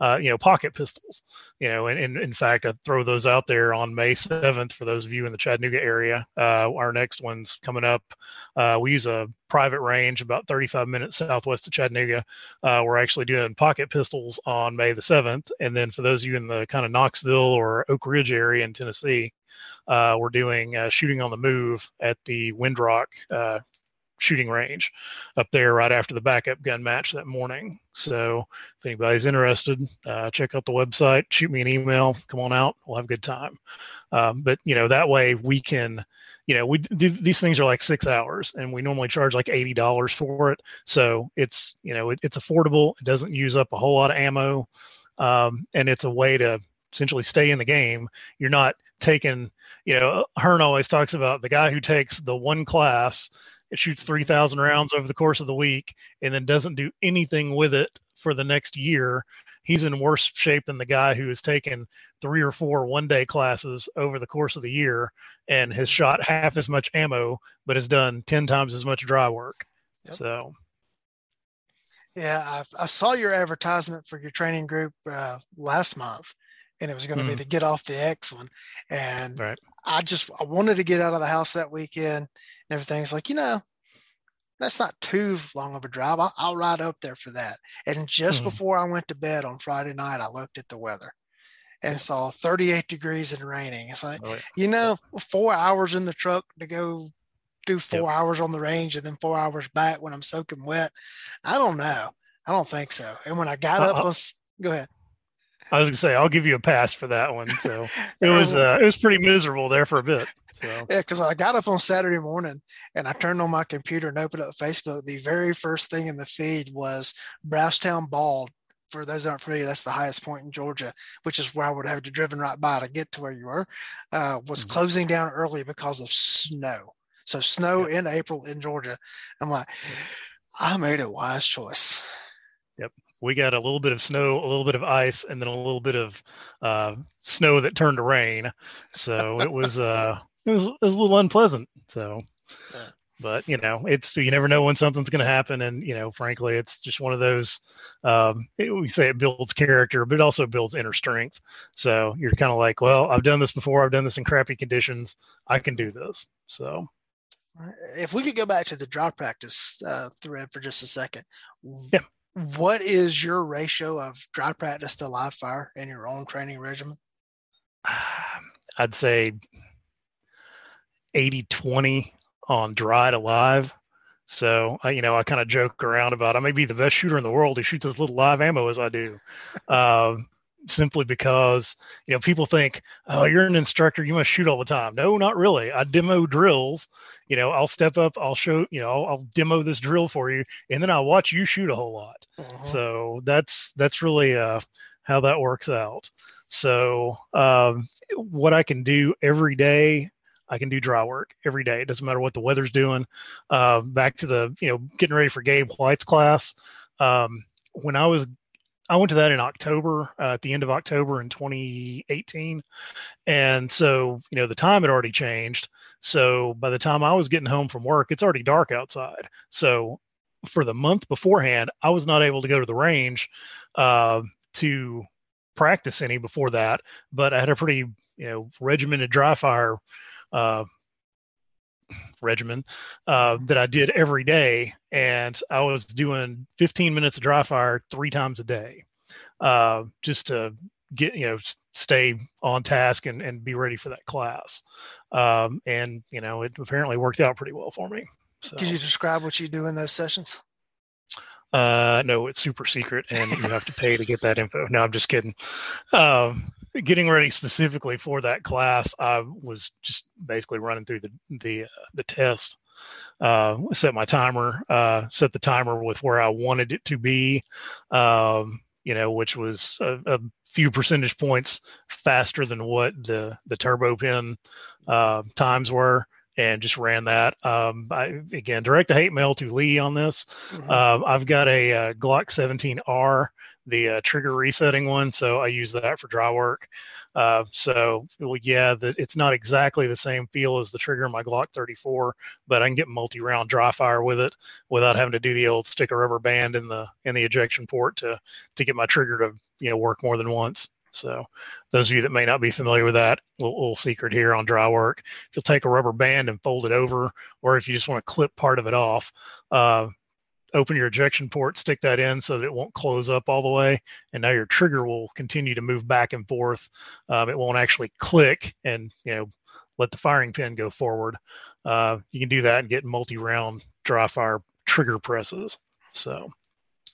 uh, you know, pocket pistols, you know, and, and, in fact, I throw those out there on May 7th for those of you in the Chattanooga area. Uh, our next one's coming up. Uh, we use a private range about 35 minutes southwest of Chattanooga. Uh, we're actually doing pocket pistols on May the 7th. And then for those of you in the kind of Knoxville or Oak Ridge area in Tennessee, uh, we're doing uh, shooting on the move at the Windrock shooting range up there right after the backup gun match that morning. So if anybody's interested, uh, check out the website, shoot me an email, come on out, we'll have a good time. Um, but you know that way we can, you know, we do these things are like six hours, and we normally charge like eighty dollars for it. So it's you know it, it's affordable. It doesn't use up a whole lot of ammo, um, and it's a way to essentially stay in the game. You're not taking, you know, Hearn always talks about the guy who takes the one class it shoots 3,000 rounds over the course of the week and then doesn't do anything with it for the next year, he's in worse shape than the guy who has taken three or four one day classes over the course of the year and has shot half as much ammo, but has done 10 times as much dry work. Yep. So, yeah, I, I, saw your advertisement for your training group uh, last month, and it was going to mm. be the Get Off the X one. And right. I just I wanted to get out of the house that weekend and everything's like, you know, that's not too long of a drive. I'll, I'll ride up there for that. And just mm before I went to bed on Friday night, I looked at the weather and saw 38 degrees and raining. It's like, oh, yeah. you know, four hours in the truck to go do four yep. hours on the range and then four hours back when I'm soaking wet. I don't know. I don't think so. And when I got uh, up, let's go ahead. I was gonna say I'll give you a pass for that one. So it was uh, it was pretty miserable there for a bit. So. Yeah, because I got up on Saturday morning and I turned on my computer and opened up Facebook. The very first thing in the feed was Brasstown Bald. For those that aren't familiar, that's the highest point in Georgia, which is where I would have to driven right by to get to where you were. Uh, was mm-hmm. closing down early because of snow. So snow in April in Georgia. I'm like, I made a wise choice. We got a little bit of snow, a little bit of ice, and then a little bit of uh, snow that turned to rain. So it was uh, it was it was a little unpleasant. So, but you know, it's you never know when something's going to happen, and you know, frankly, it's just one of those. Um, it, we say it builds character, but it also builds inner strength. So you're kind of like, well, I've done this before. I've done this in crappy conditions. I can do this. So. If we could go back to the dry practice uh, thread for just a second, yeah what is your ratio of dry practice to live fire in your own training regimen? I'd say 80 20 on dry to live. So, you know, I kind of joke around about I may be the best shooter in the world who shoots as little live ammo as I do. Uh, simply because you know people think oh you're an instructor you must shoot all the time no not really i demo drills you know i'll step up i'll show you know i'll, I'll demo this drill for you and then i'll watch you shoot a whole lot uh-huh. so that's that's really uh how that works out so um what i can do every day I can do dry work every day. It doesn't matter what the weather's doing. Uh, back to the, you know, getting ready for Gabe White's class. Um, when I was I went to that in October, uh, at the end of October in 2018. And so, you know, the time had already changed. So by the time I was getting home from work, it's already dark outside. So for the month beforehand, I was not able to go to the range uh, to practice any before that. But I had a pretty, you know, regimented dry fire uh, regimen uh, that I did every day, and I was doing 15 minutes of dry fire three times a day, uh, just to get you know stay on task and, and be ready for that class. Um, and you know it apparently worked out pretty well for me. So. Could you describe what you do in those sessions? Uh, no, it's super secret, and you have to pay to get that info. No, I'm just kidding. Um, getting ready specifically for that class, I was just basically running through the the uh, the test. Uh, set my timer, uh, set the timer with where I wanted it to be, um, you know, which was a, a, few percentage points faster than what the the turbo pin uh, times were, and just ran that. Um, I, again, direct the hate mail to Lee on this. Mm-hmm. Uh, I've got a, a uh, Glock 17R the uh, trigger resetting one. So I use that for dry work. Uh, so well, yeah, the, it's not exactly the same feel as the trigger in my Glock 34, but I can get multi-round dry fire with it without having to do the old stick a rubber band in the in the ejection port to to get my trigger to you know work more than once. So those of you that may not be familiar with that, little, little secret here on dry work, you'll take a rubber band and fold it over, or if you just want to clip part of it off, uh, open your ejection port, stick that in so that it won't close up all the way. And now your trigger will continue to move back and forth. Um, it won't actually click and, you know, let the firing pin go forward. Uh, you can do that and get multi-round dry fire trigger presses. So.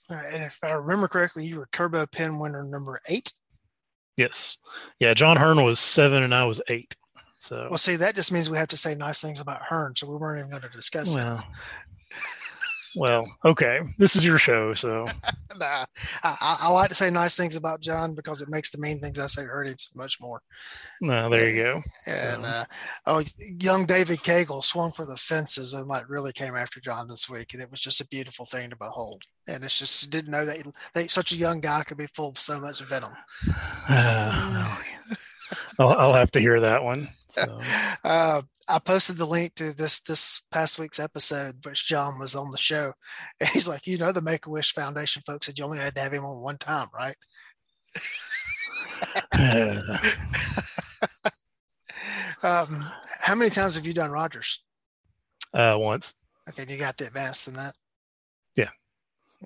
All right, and if I remember correctly, you were turbo pin winner number eight. Yes. Yeah. John Hearn was seven and I was eight. So. Well, see, that just means we have to say nice things about Hearn, so we weren't even going to discuss well, that. Well, okay. This is your show, so. nah, I, I, like to say nice things about John because it makes the mean things I say hurt him so much more. No, there you go. And uh, oh, young David Cagle swung for the fences and like really came after John this week, and it was just a beautiful thing to behold. And it's just didn't know that, that such a young guy could be full of so much venom. Uh, I'll, I'll, have to hear that one. So. Uh, I posted the link to this this past week's episode, which John was on the show, and he's like, you know, the Make a Wish Foundation folks said you only had to have him on one time, right? um, how many times have you done Rogers? Uh, once. Okay, you got the advanced in that.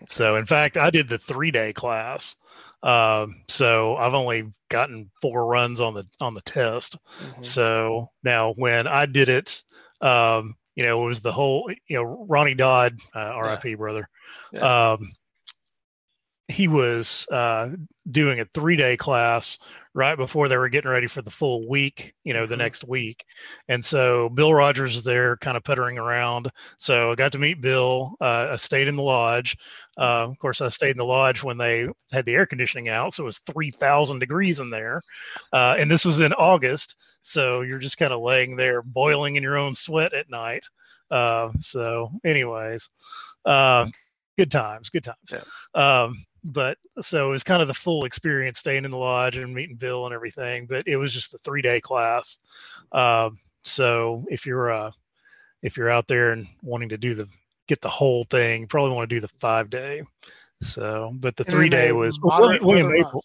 So, in fact, I did the three day class. Um, so I've only gotten four runs on the on the test. Mm-hmm. So now when I did it, um, you know, it was the whole, you know, Ronnie Dodd, uh, RIP yeah. brother. Yeah. Um, he was uh, doing a three day class right before they were getting ready for the full week, you know, the mm-hmm. next week. And so Bill Rogers was there kind of puttering around. So I got to meet Bill. Uh, I stayed in the lodge. Uh, of course, I stayed in the lodge when they had the air conditioning out. So it was 3,000 degrees in there. Uh, and this was in August. So you're just kind of laying there boiling in your own sweat at night. Uh, so, anyways, uh, good times, good times. Yeah. Um, but so it was kind of the full experience staying in the lodge and meeting Bill and everything. But it was just the three day class. Um, so if you're uh, if you're out there and wanting to do the get the whole thing, you probably want to do the five day. So, but the three day was William, William Aprill.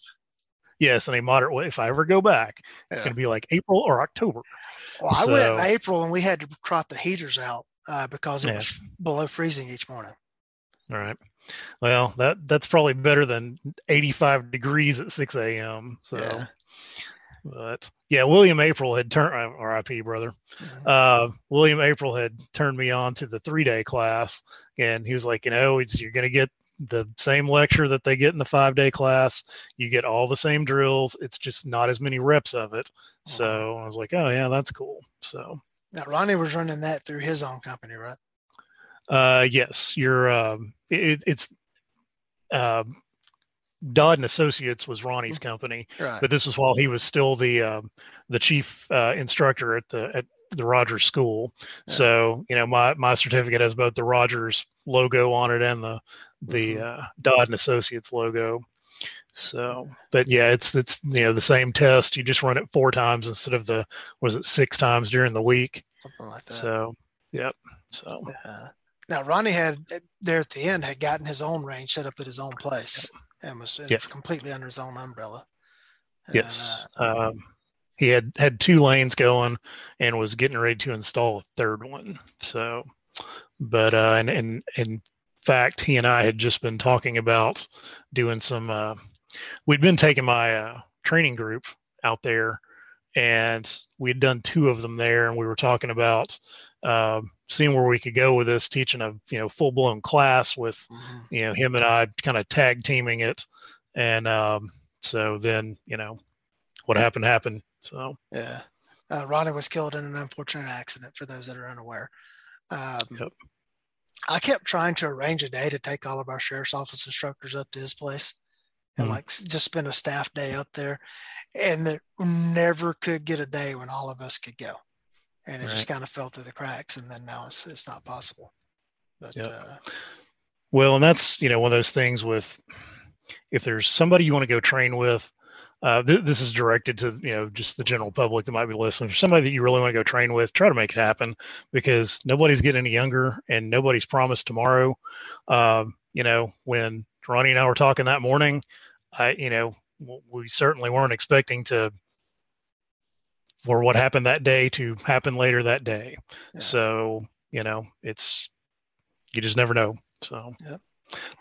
Yes, in a moderate. Way. If I ever go back, it's going to be like April or October. Well, so, I went in April and we had to crop the heaters out uh, because it yeah. was below freezing each morning. All right. Well, that that's probably better than 85 degrees at 6 a.m. So, yeah. but yeah, William Aprill had turned RIP brother. Uh, William Aprill had turned me on to the three day class, and he was like, you know, you're going to get the same lecture that they get in the five day class. You get all the same drills. It's just not as many reps of it. Mm-hmm. So I was like, oh yeah, that's cool. So now Ronnie was running that through his own company, right? Uh, yes, you're. Um, it, it's. Uh, Dodd and Associates was Ronnie's mm-hmm. company, right. but this was while he was still the um, the chief uh, instructor at the at the Rogers School. Yeah. So you know, my my certificate has both the Rogers logo on it and the the mm-hmm. uh, Dodd and Associates logo. So, but yeah, it's it's you know the same test. You just run it four times instead of the was it six times during the week. Something like that. So, yep. So. Yeah. Now Ronnie had there at the end had gotten his own range set up at his own place and was yep. completely under his own umbrella. Yes. uh, um, he had had two lanes going and was getting ready to install a third one. So, but uh, and and in fact, he and I had just been talking about doing some. Uh, we'd been taking my uh, training group out there, and we had done two of them there, and we were talking about uh, seeing where we could go with this, teaching a you know full blown class with mm-hmm. you know him and I kind of tag teaming it, and um, so then you know what happened happened. So yeah, uh, Ronnie was killed in an unfortunate accident. For those that are unaware, um, yep. I kept trying to arrange a day to take all of our sheriff's office instructors up to his place and mm-hmm. like just spend a staff day up there, and never could get a day when all of us could go and it right. just kind of fell through the cracks and then now it's it's not possible but yep. uh, well and that's you know one of those things with if there's somebody you want to go train with uh, th- this is directed to you know just the general public that might be listening. For somebody that you really want to go train with, try to make it happen because nobody's getting any younger and nobody's promised tomorrow. Um, you know, when Ronnie and I were talking that morning, I you know we certainly weren't expecting to for what happened that day to happen later that day. Yeah. So, you know, it's, you just never know. So, yep.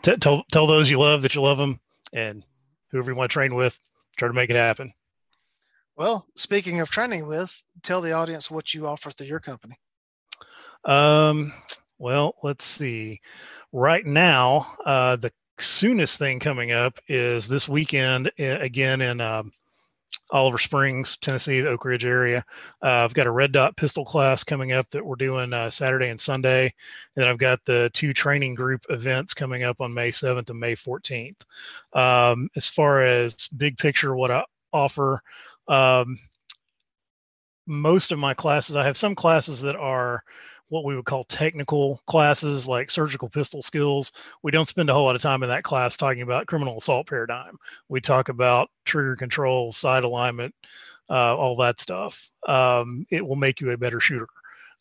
T- tell, tell those you love that you love them and whoever you want to train with, try to make it happen. Well, speaking of training with, tell the audience what you offer through your company. Um, well, let's see. Right now, uh, the soonest thing coming up is this weekend again in um, Oliver Springs, Tennessee, the Oak Ridge area. Uh, I've got a red dot pistol class coming up that we're doing uh, Saturday and Sunday. And I've got the two training group events coming up on May 7th and May 14th. Um, as far as big picture, what I offer, um, most of my classes, I have some classes that are what we would call technical classes like surgical pistol skills. We don't spend a whole lot of time in that class talking about criminal assault paradigm. We talk about trigger control, sight alignment, uh, all that stuff. Um, it will make you a better shooter.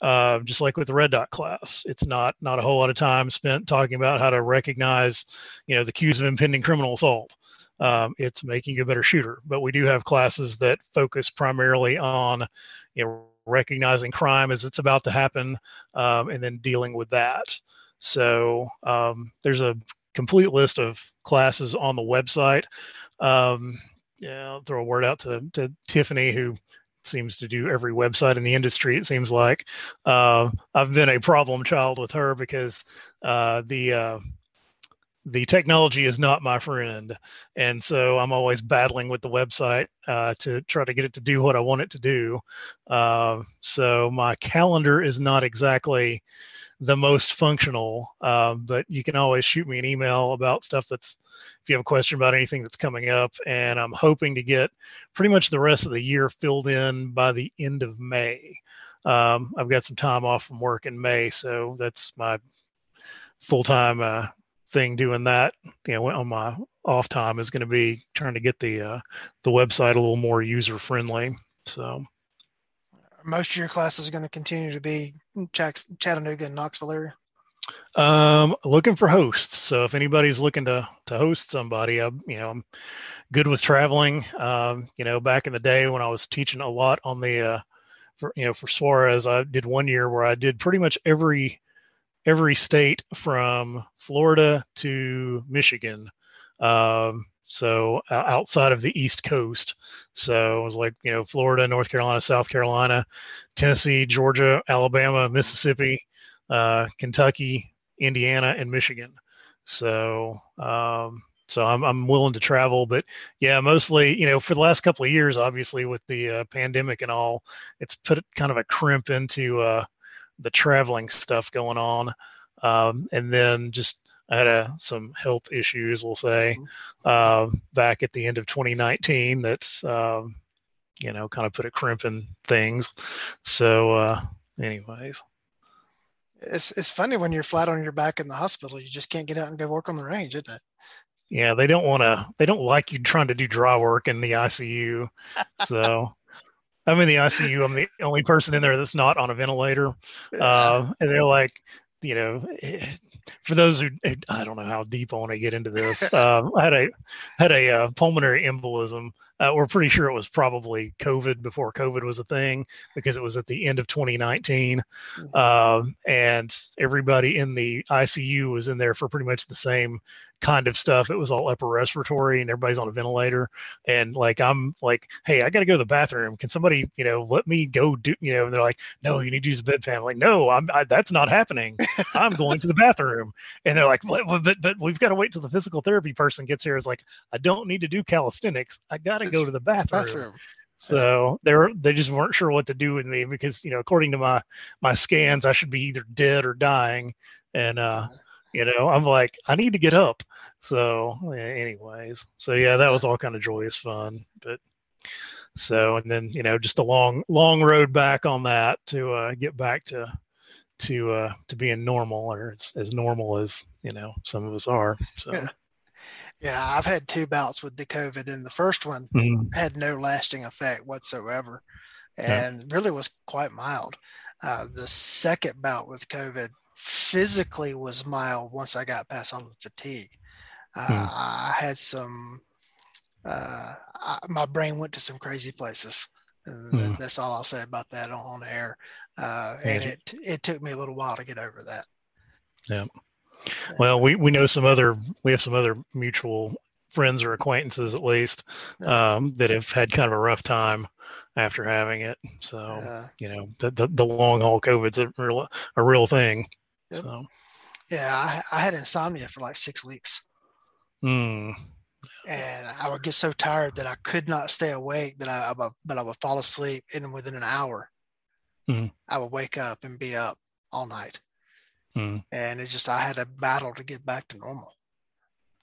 Uh, just like with the red dot class, it's not not a whole lot of time spent talking about how to recognize, you know, the cues of impending criminal assault. Um, it's making you a better shooter. But we do have classes that focus primarily on, you know, recognizing crime as it's about to happen, um, and then dealing with that. So um, there's a complete list of classes on the website. Um, yeah, I'll throw a word out to, to Tiffany, who seems to do every website in the industry. It seems like uh, I've been a problem child with her because uh, the uh, the technology is not my friend, and so I'm always battling with the website uh, to try to get it to do what I want it to do. Uh, so my calendar is not exactly the most functional, uh, but you can always shoot me an email about stuff that's if you have a question about anything that's coming up. And I'm hoping to get pretty much the rest of the year filled in by the end of May. Um, I've got some time off from work in May, so that's my full time uh, thing doing that. You know, on my off time is going to be trying to get the uh, the website a little more user friendly. So most of your classes are going to continue to be Chattanooga and Knoxville area. Um, looking for hosts. So if anybody's looking to to host somebody, I, you know, I'm good with traveling. Um, you know, back in the day when I was teaching a lot on the, uh, for, you know, for Suarez, I did one year where I did pretty much every every state from Florida to Michigan. Um, so uh, outside of the East Coast. So it was like, you know, Florida, North Carolina, South Carolina, Tennessee, Georgia, Alabama, Mississippi, uh, Kentucky, Indiana, and Michigan. So, um, so I'm, I'm willing to travel, but yeah, mostly, you know, for the last couple of years, obviously with the uh, pandemic and all, it's put kind of a crimp into uh, the traveling stuff going on. Um, and then just I had a, some health issues, we'll say, mm-hmm. uh, back at the end of 2019 that's, um, you know, kind of put a crimp in things. So, uh, anyways. It's, it's funny when you're flat on your back in the hospital, you just can't get out and go work on the range, isn't it? Yeah, they don't want to, they don't like you trying to do dry work in the ICU. So, I'm in the ICU. I'm the only person in there that's not on a ventilator. Uh, and they're like, you know, eh, for those who I don't know how deep I want to get into this, um, I had a had a uh, pulmonary embolism. Uh, we're pretty sure it was probably COVID before COVID was a thing because it was at the end of 2019, mm-hmm. um, and everybody in the ICU was in there for pretty much the same kind of stuff. It was all upper respiratory, and everybody's on a ventilator. And like I'm like, hey, I got to go to the bathroom. Can somebody, you know, let me go do, you know? And they're like, no, you need to use the bedpan. I'm like, no, I'm I, that's not happening. I'm going to the bathroom. And they're like, but but, but we've got to wait till the physical therapy person gets here. It's like I don't need to do calisthenics. I got to go to the bathroom. bathroom. So they're they just weren't sure what to do with me because you know according to my my scans I should be either dead or dying and uh you know i'm like i need to get up so anyways so yeah that was all kind of joyous fun but so and then you know just a long long road back on that to uh, get back to to uh to being normal or as, as normal as you know some of us are so yeah. yeah i've had two bouts with the covid and the first one mm-hmm. had no lasting effect whatsoever and yeah. really was quite mild uh, the second bout with covid physically was mild once I got past all the fatigue. Uh, hmm. I had some, uh, I, my brain went to some crazy places. Hmm. That's all I'll say about that on, on air. Uh, and it, it took me a little while to get over that. Yeah. Well, we, we know some other, we have some other mutual friends or acquaintances at least um, that have had kind of a rough time after having it. So, you know, the, the, the long haul COVID's a real, a real thing. Yep. So, yeah, I, I, had insomnia for like six weeks. Mm. And I would get so tired that I could not stay awake. That I, I would, but I would fall asleep, and within an hour, mm. I would wake up and be up all night. Mm. And it just I had a battle to get back to normal.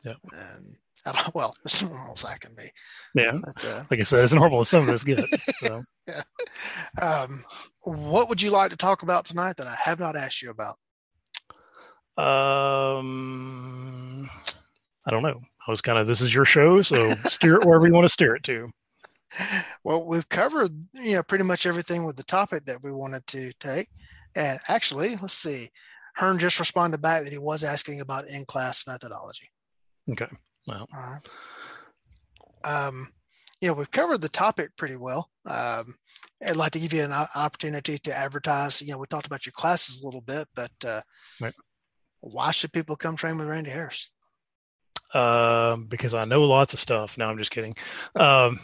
Yep. And I don't, well, as normal as I can be. Yeah. But, uh, like I said, as normal as some of us get. So. yeah. Um, what would you like to talk about tonight that I have not asked you about? Um, I don't know. I was kind of this is your show, so steer it wherever you want to steer it to. Well, we've covered you know pretty much everything with the topic that we wanted to take, and actually, let's see. Hearn just responded back that he was asking about in-class methodology. Okay. Well. Uh, um, you know, we've covered the topic pretty well. Um, I'd like to give you an opportunity to advertise. You know, we talked about your classes a little bit, but uh, right why should people come train with Randy Harris? Um, because I know lots of stuff. No, I'm just kidding. Um,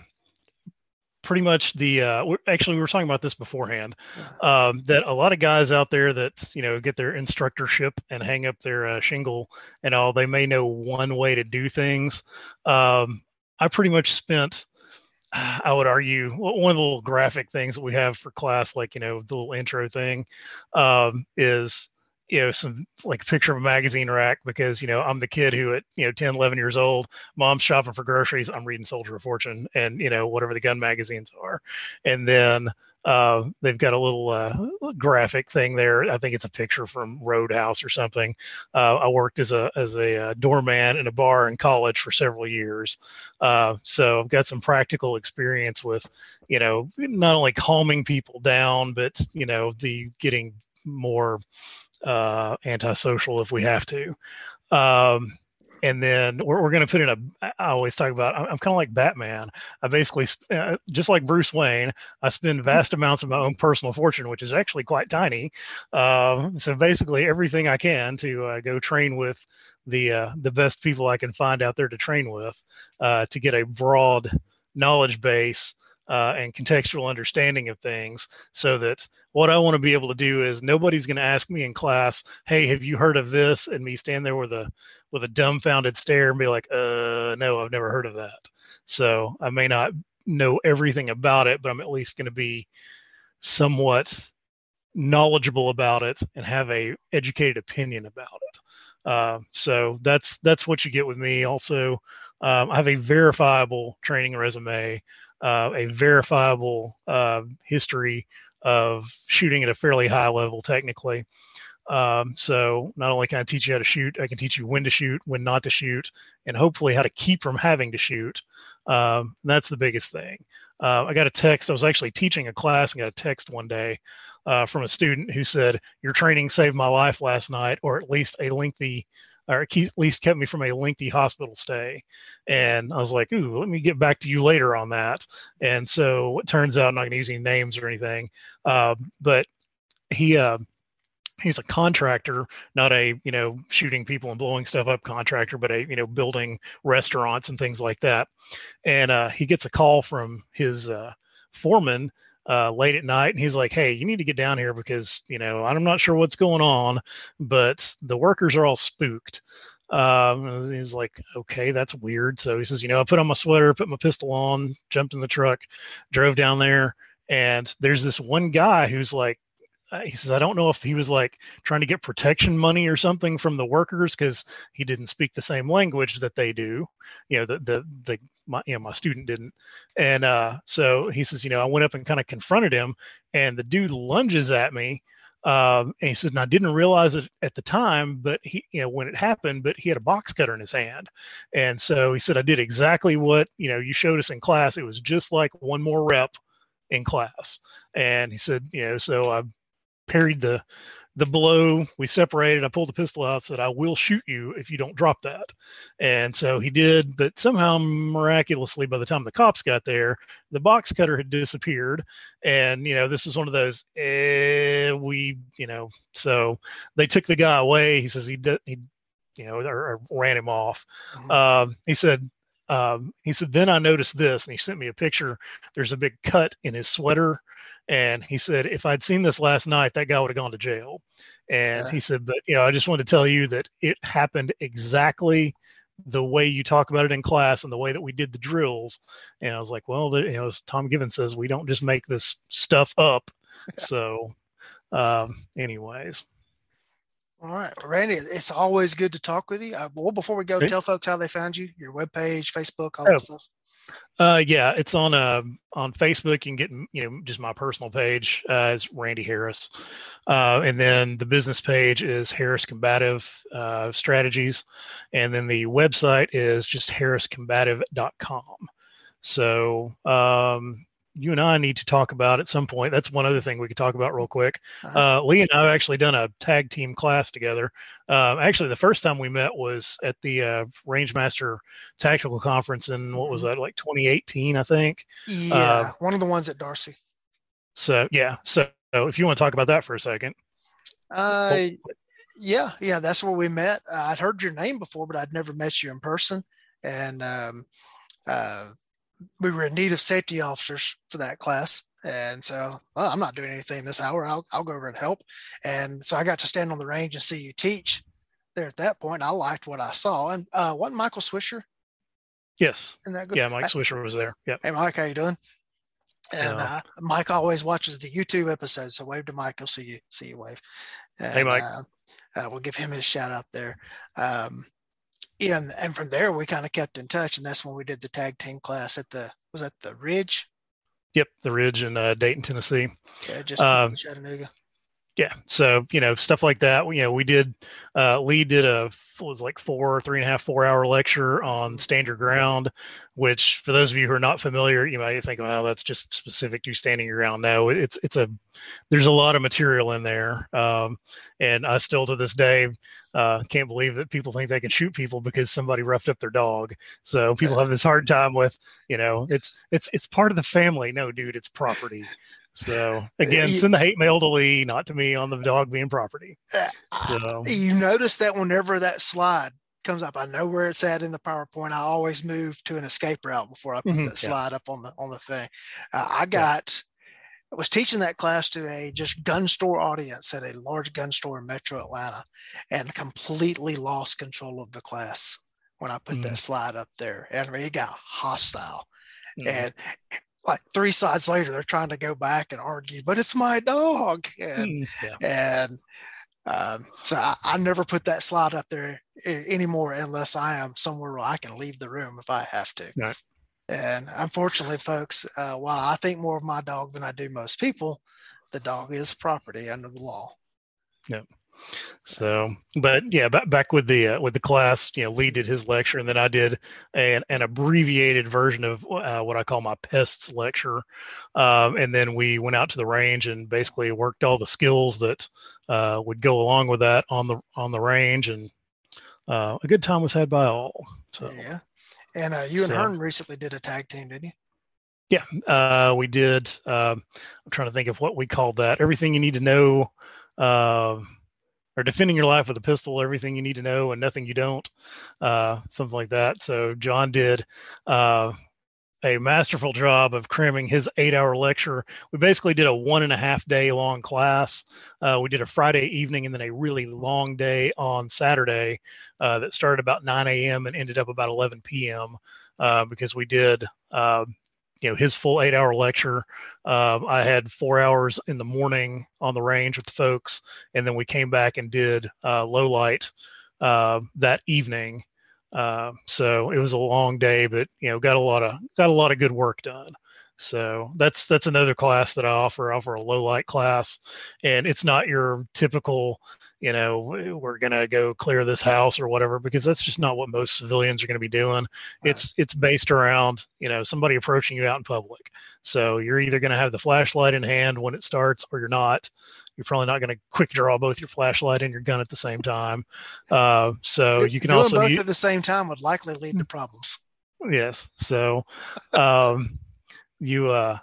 pretty much the uh, actually we were talking about this beforehand um, that a lot of guys out there that you know get their instructorship and hang up their uh, shingle and all they may know one way to do things um, i pretty much spent i would argue one of the little graphic things that we have for class like you know the little intro thing um, is you know some like a picture of a magazine rack because you know i'm the kid who at you know 10 11 years old mom's shopping for groceries i'm reading soldier of fortune and you know whatever the gun magazines are and then uh, they've got a little uh, graphic thing there. I think it's a picture from Roadhouse or something. Uh, I worked as a as a uh, doorman in a bar in college for several years, uh, so I've got some practical experience with, you know, not only calming people down, but you know, the getting more uh, antisocial if we have to. Um, and then we're, we're going to put in a i always talk about i'm, I'm kind of like batman i basically uh, just like bruce wayne i spend vast amounts of my own personal fortune which is actually quite tiny uh, so basically everything i can to uh, go train with the uh, the best people i can find out there to train with uh, to get a broad knowledge base uh, and contextual understanding of things so that what I want to be able to do is nobody's going to ask me in class, "Hey, have you heard of this?" and me stand there with a with a dumbfounded stare and be like, "Uh, no, I've never heard of that." So I may not know everything about it, but I'm at least going to be somewhat knowledgeable about it and have a educated opinion about it. Uh, so that's that's what you get with me. Also, um, I have a verifiable training resume uh, a verifiable uh, history of shooting at a fairly high level technically. Um, so not only can I teach you how to shoot, I can teach you when to shoot, when not to shoot, and hopefully how to keep from having to shoot. Um, that's the biggest thing. Uh, I got a text. I was actually teaching a class and got a text one day uh, from a student who said, "Your training saved my life last night, or at least a lengthy or at least kept me from a lengthy hospital stay. And I was like, ooh, let me get back to you later on that. And so it turns out I'm not going to use any names or anything, uh, but he, uh, he's a contractor, not a you know shooting people and blowing stuff up contractor, but a you know building restaurants and things like that. And uh, he gets a call from his uh, foreman uh, late at night and he's like hey you need to get down here because you know i'm not sure what's going on but the workers are all spooked. Um, he was like okay that's weird. So he says you know i put on my sweater put my pistol on jumped in the truck drove down there and there's this one guy who's like he says, I don't know if he was like trying to get protection money or something from the workers because he didn't speak the same language that they do. You know, the the the my you know my student didn't, and uh, so he says, you know, I went up and kind of confronted him, and the dude lunges at me. Um, and he said, and I didn't realize it at the time, but he, you know, when it happened, but he had a box cutter in his hand. And so he said, I did exactly what, you know, you showed us in class. It was just like one more rep in class. And he said, you know, so I parried the the blow. We separated. I pulled the pistol out, said, I will shoot you if you don't drop that. And so he did, but somehow miraculously, by the time the cops got there, the box cutter had disappeared. And, you know, this is one of those, eh, we, you know, so they took the guy away. He says he did, he, you know, or, or ran him off. Mm-hmm. Um, he said, um, he said, then I noticed this, and he sent me a picture. There's a big cut in his sweater and he said, if I'd seen this last night, that guy would have gone to jail. And yeah. he said, but you know, I just want to tell you that it happened exactly the way you talk about it in class and the way that we did the drills. And I was like, well, the, you know, as Tom Givens says, we don't just make this stuff up. so, um, anyways. All right, Randy, it's always good to talk with you. Uh, well, before we go, okay. tell folks how they found you, your webpage, Facebook, all oh, that stuff. Uh, yeah, it's on uh on Facebook. You can get you know just my personal page uh, is Randy Harris, uh, and then the business page is Harris Combative uh, Strategies, and then the website is just harriscombative.com. So um, you and I need to talk about at some point. That's one other thing we could talk about real quick. Uh-huh. Uh, Lee and I have actually done a tag team class together. Uh, actually, the first time we met was at the uh, Rangemaster Tactical Conference in what was mm-hmm. that, like 2018, I think. Yeah, uh, one of the ones at Darcy. So yeah, so if you want to talk about that for a second. Uh, yeah, yeah, that's where we met. I'd heard your name before, but I'd never met you in person, and um, uh, we were in need of safety officers for that class. And so well, I'm not doing anything this hour. I'll, I'll go over and help. And so I got to stand on the range and see you teach there at that point. I liked what I saw. And uh, wasn't Michael Swisher? Yes. That good? Yeah, Mike Swisher was there. Yeah. Hey, Mike, how you doing? And Yeah. uh, Mike always watches the YouTube episode, so wave to Mike. He'll see you. See you wave. Hey, Mike. Uh, uh, we'll give him his shout out there. Um, yeah, and, and from there we kind of kept in touch, and that's when we did the tag team class at the was that the Ridge, Yep. The Ridge in uh, Dayton, Tennessee. yeah, just Um, Chattanooga. Yeah so you know stuff like that. You know we did uh lee did a was like four three and a half four hour lecture on stand your ground which for those of you who are not familiar you might think well that's just specific to standing your ground. No it's it's a there's a lot of material in there um and i still to this day uh can't believe that people think they can shoot people because somebody roughed up their dog. So people have this hard time with you know it's it's it's part of the family. No dude it's property so again, You- send the hate mail to Lee, not to me on the dog being property. Uh, So you notice that whenever that slide comes up, I know where it's at in the PowerPoint. I always move to an escape route before I put Mhm, that yeah. slide up on the on the thing. Uh, I got I was teaching that class to a just gun store audience at a large gun store in Metro Atlanta, and completely lost control of the class when I put Mhm. that slide up there. And I mean, it got hostile. mm, And like three sides later, they're trying to go back and argue, but it's my dog. And mm, yeah. and um, so I, I never put that slide up there anymore unless I am somewhere where I can leave the room if I have to. Right. And unfortunately, folks, uh, while I think more of my dog than I do most people, the dog is property under the law. So, but yeah, back back with the uh, with the class, you know, Lee did his lecture, and then I did an an abbreviated version of uh, what I call my pests lecture, um, and then we went out to the range and basically worked all the skills that uh, would go along with that on the on the range, and uh, a good time was had by all. So. Yeah. And uh, you and So- Hearne recently did a tag team, didn't you? Yeah, uh, we did. Um, I'm trying to think of what we called that. Everything you need to know, uh, or defending your life with a pistol. Everything you need to know and nothing you don't. Uh, something like that. So John did uh, a masterful job of cramming his eight-hour lecture. We basically did a one and a half day long class. Uh, we did a Friday evening and then a really long day on Saturday uh, that started about 9 a.m. and ended up about 11 p.m. Uh, because we did. Uh, you know his full eight hour lecture. Um, i had four hours in the morning on the range with the folks and then we came back and did uh, low light uh, that evening. Uh, so it was a long day but you know got a lot of got a lot of good work done so that's that's another class that i offer. I offer a low light class and it's not your typical you know we're gonna go clear this house or whatever because that's just not what most civilians are going to be doing. It's it's based around you know somebody approaching you out in public. So you're either going to have the flashlight in hand when it starts or you're not. You're probably not going to quick draw both your flashlight and your gun at the same time. Uh, so you can Doing also both u- at the same time would likely lead to problems. yes. So um, you uh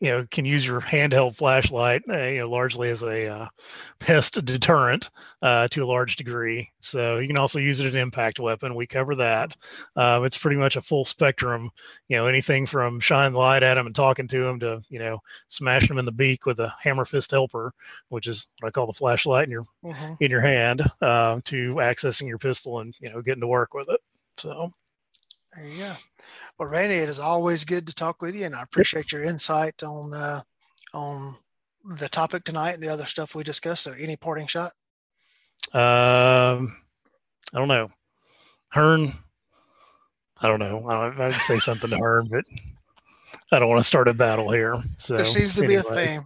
you know can use your handheld flashlight uh, you know largely as a uh, pest deterrent uh, to a large degree. So you can also use it as an impact weapon. We cover that. Um, it's pretty much a full spectrum you know anything from shining the light at them and talking to them to you know smashing them in the beak with a hammer fist helper which is what i call the flashlight in your Mhm. in your hand uh, to accessing your pistol and you know getting to work with it. So There you go. Well, Randy, it is always good to talk with you, and I appreciate your insight on uh, on the topic tonight and the other stuff we discussed. So, any parting shot? Um, I don't know. Hearne. I don't know. I don't, I'd say something to Hearne, but I don't want to start a battle here. So there seems to be a anyway, theme.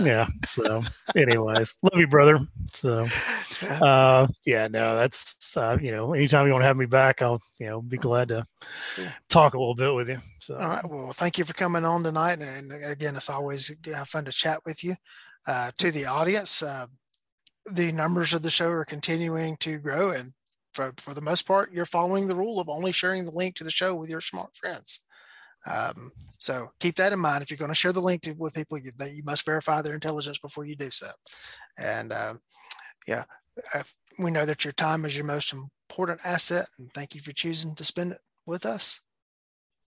Yeah. So, anyways, love you, brother. So, Yeah. uh, yeah, no, that's uh, you know, anytime you want to have me back, I'll you know be glad to talk a little bit with you. So, All right. Well, thank you for coming on tonight. And again, it's always fun to chat with you. Uh, to the audience, uh, the numbers of the show are continuing to grow. And for, for the most part, you're following the rule of only sharing the link to the show with your smart friends. Um, so keep that in mind. If you're going to share the link to, with people, you, you must verify their intelligence before you do so. And um, yeah, uh, we know that your time is your most important asset. And thank you for choosing to spend it with us.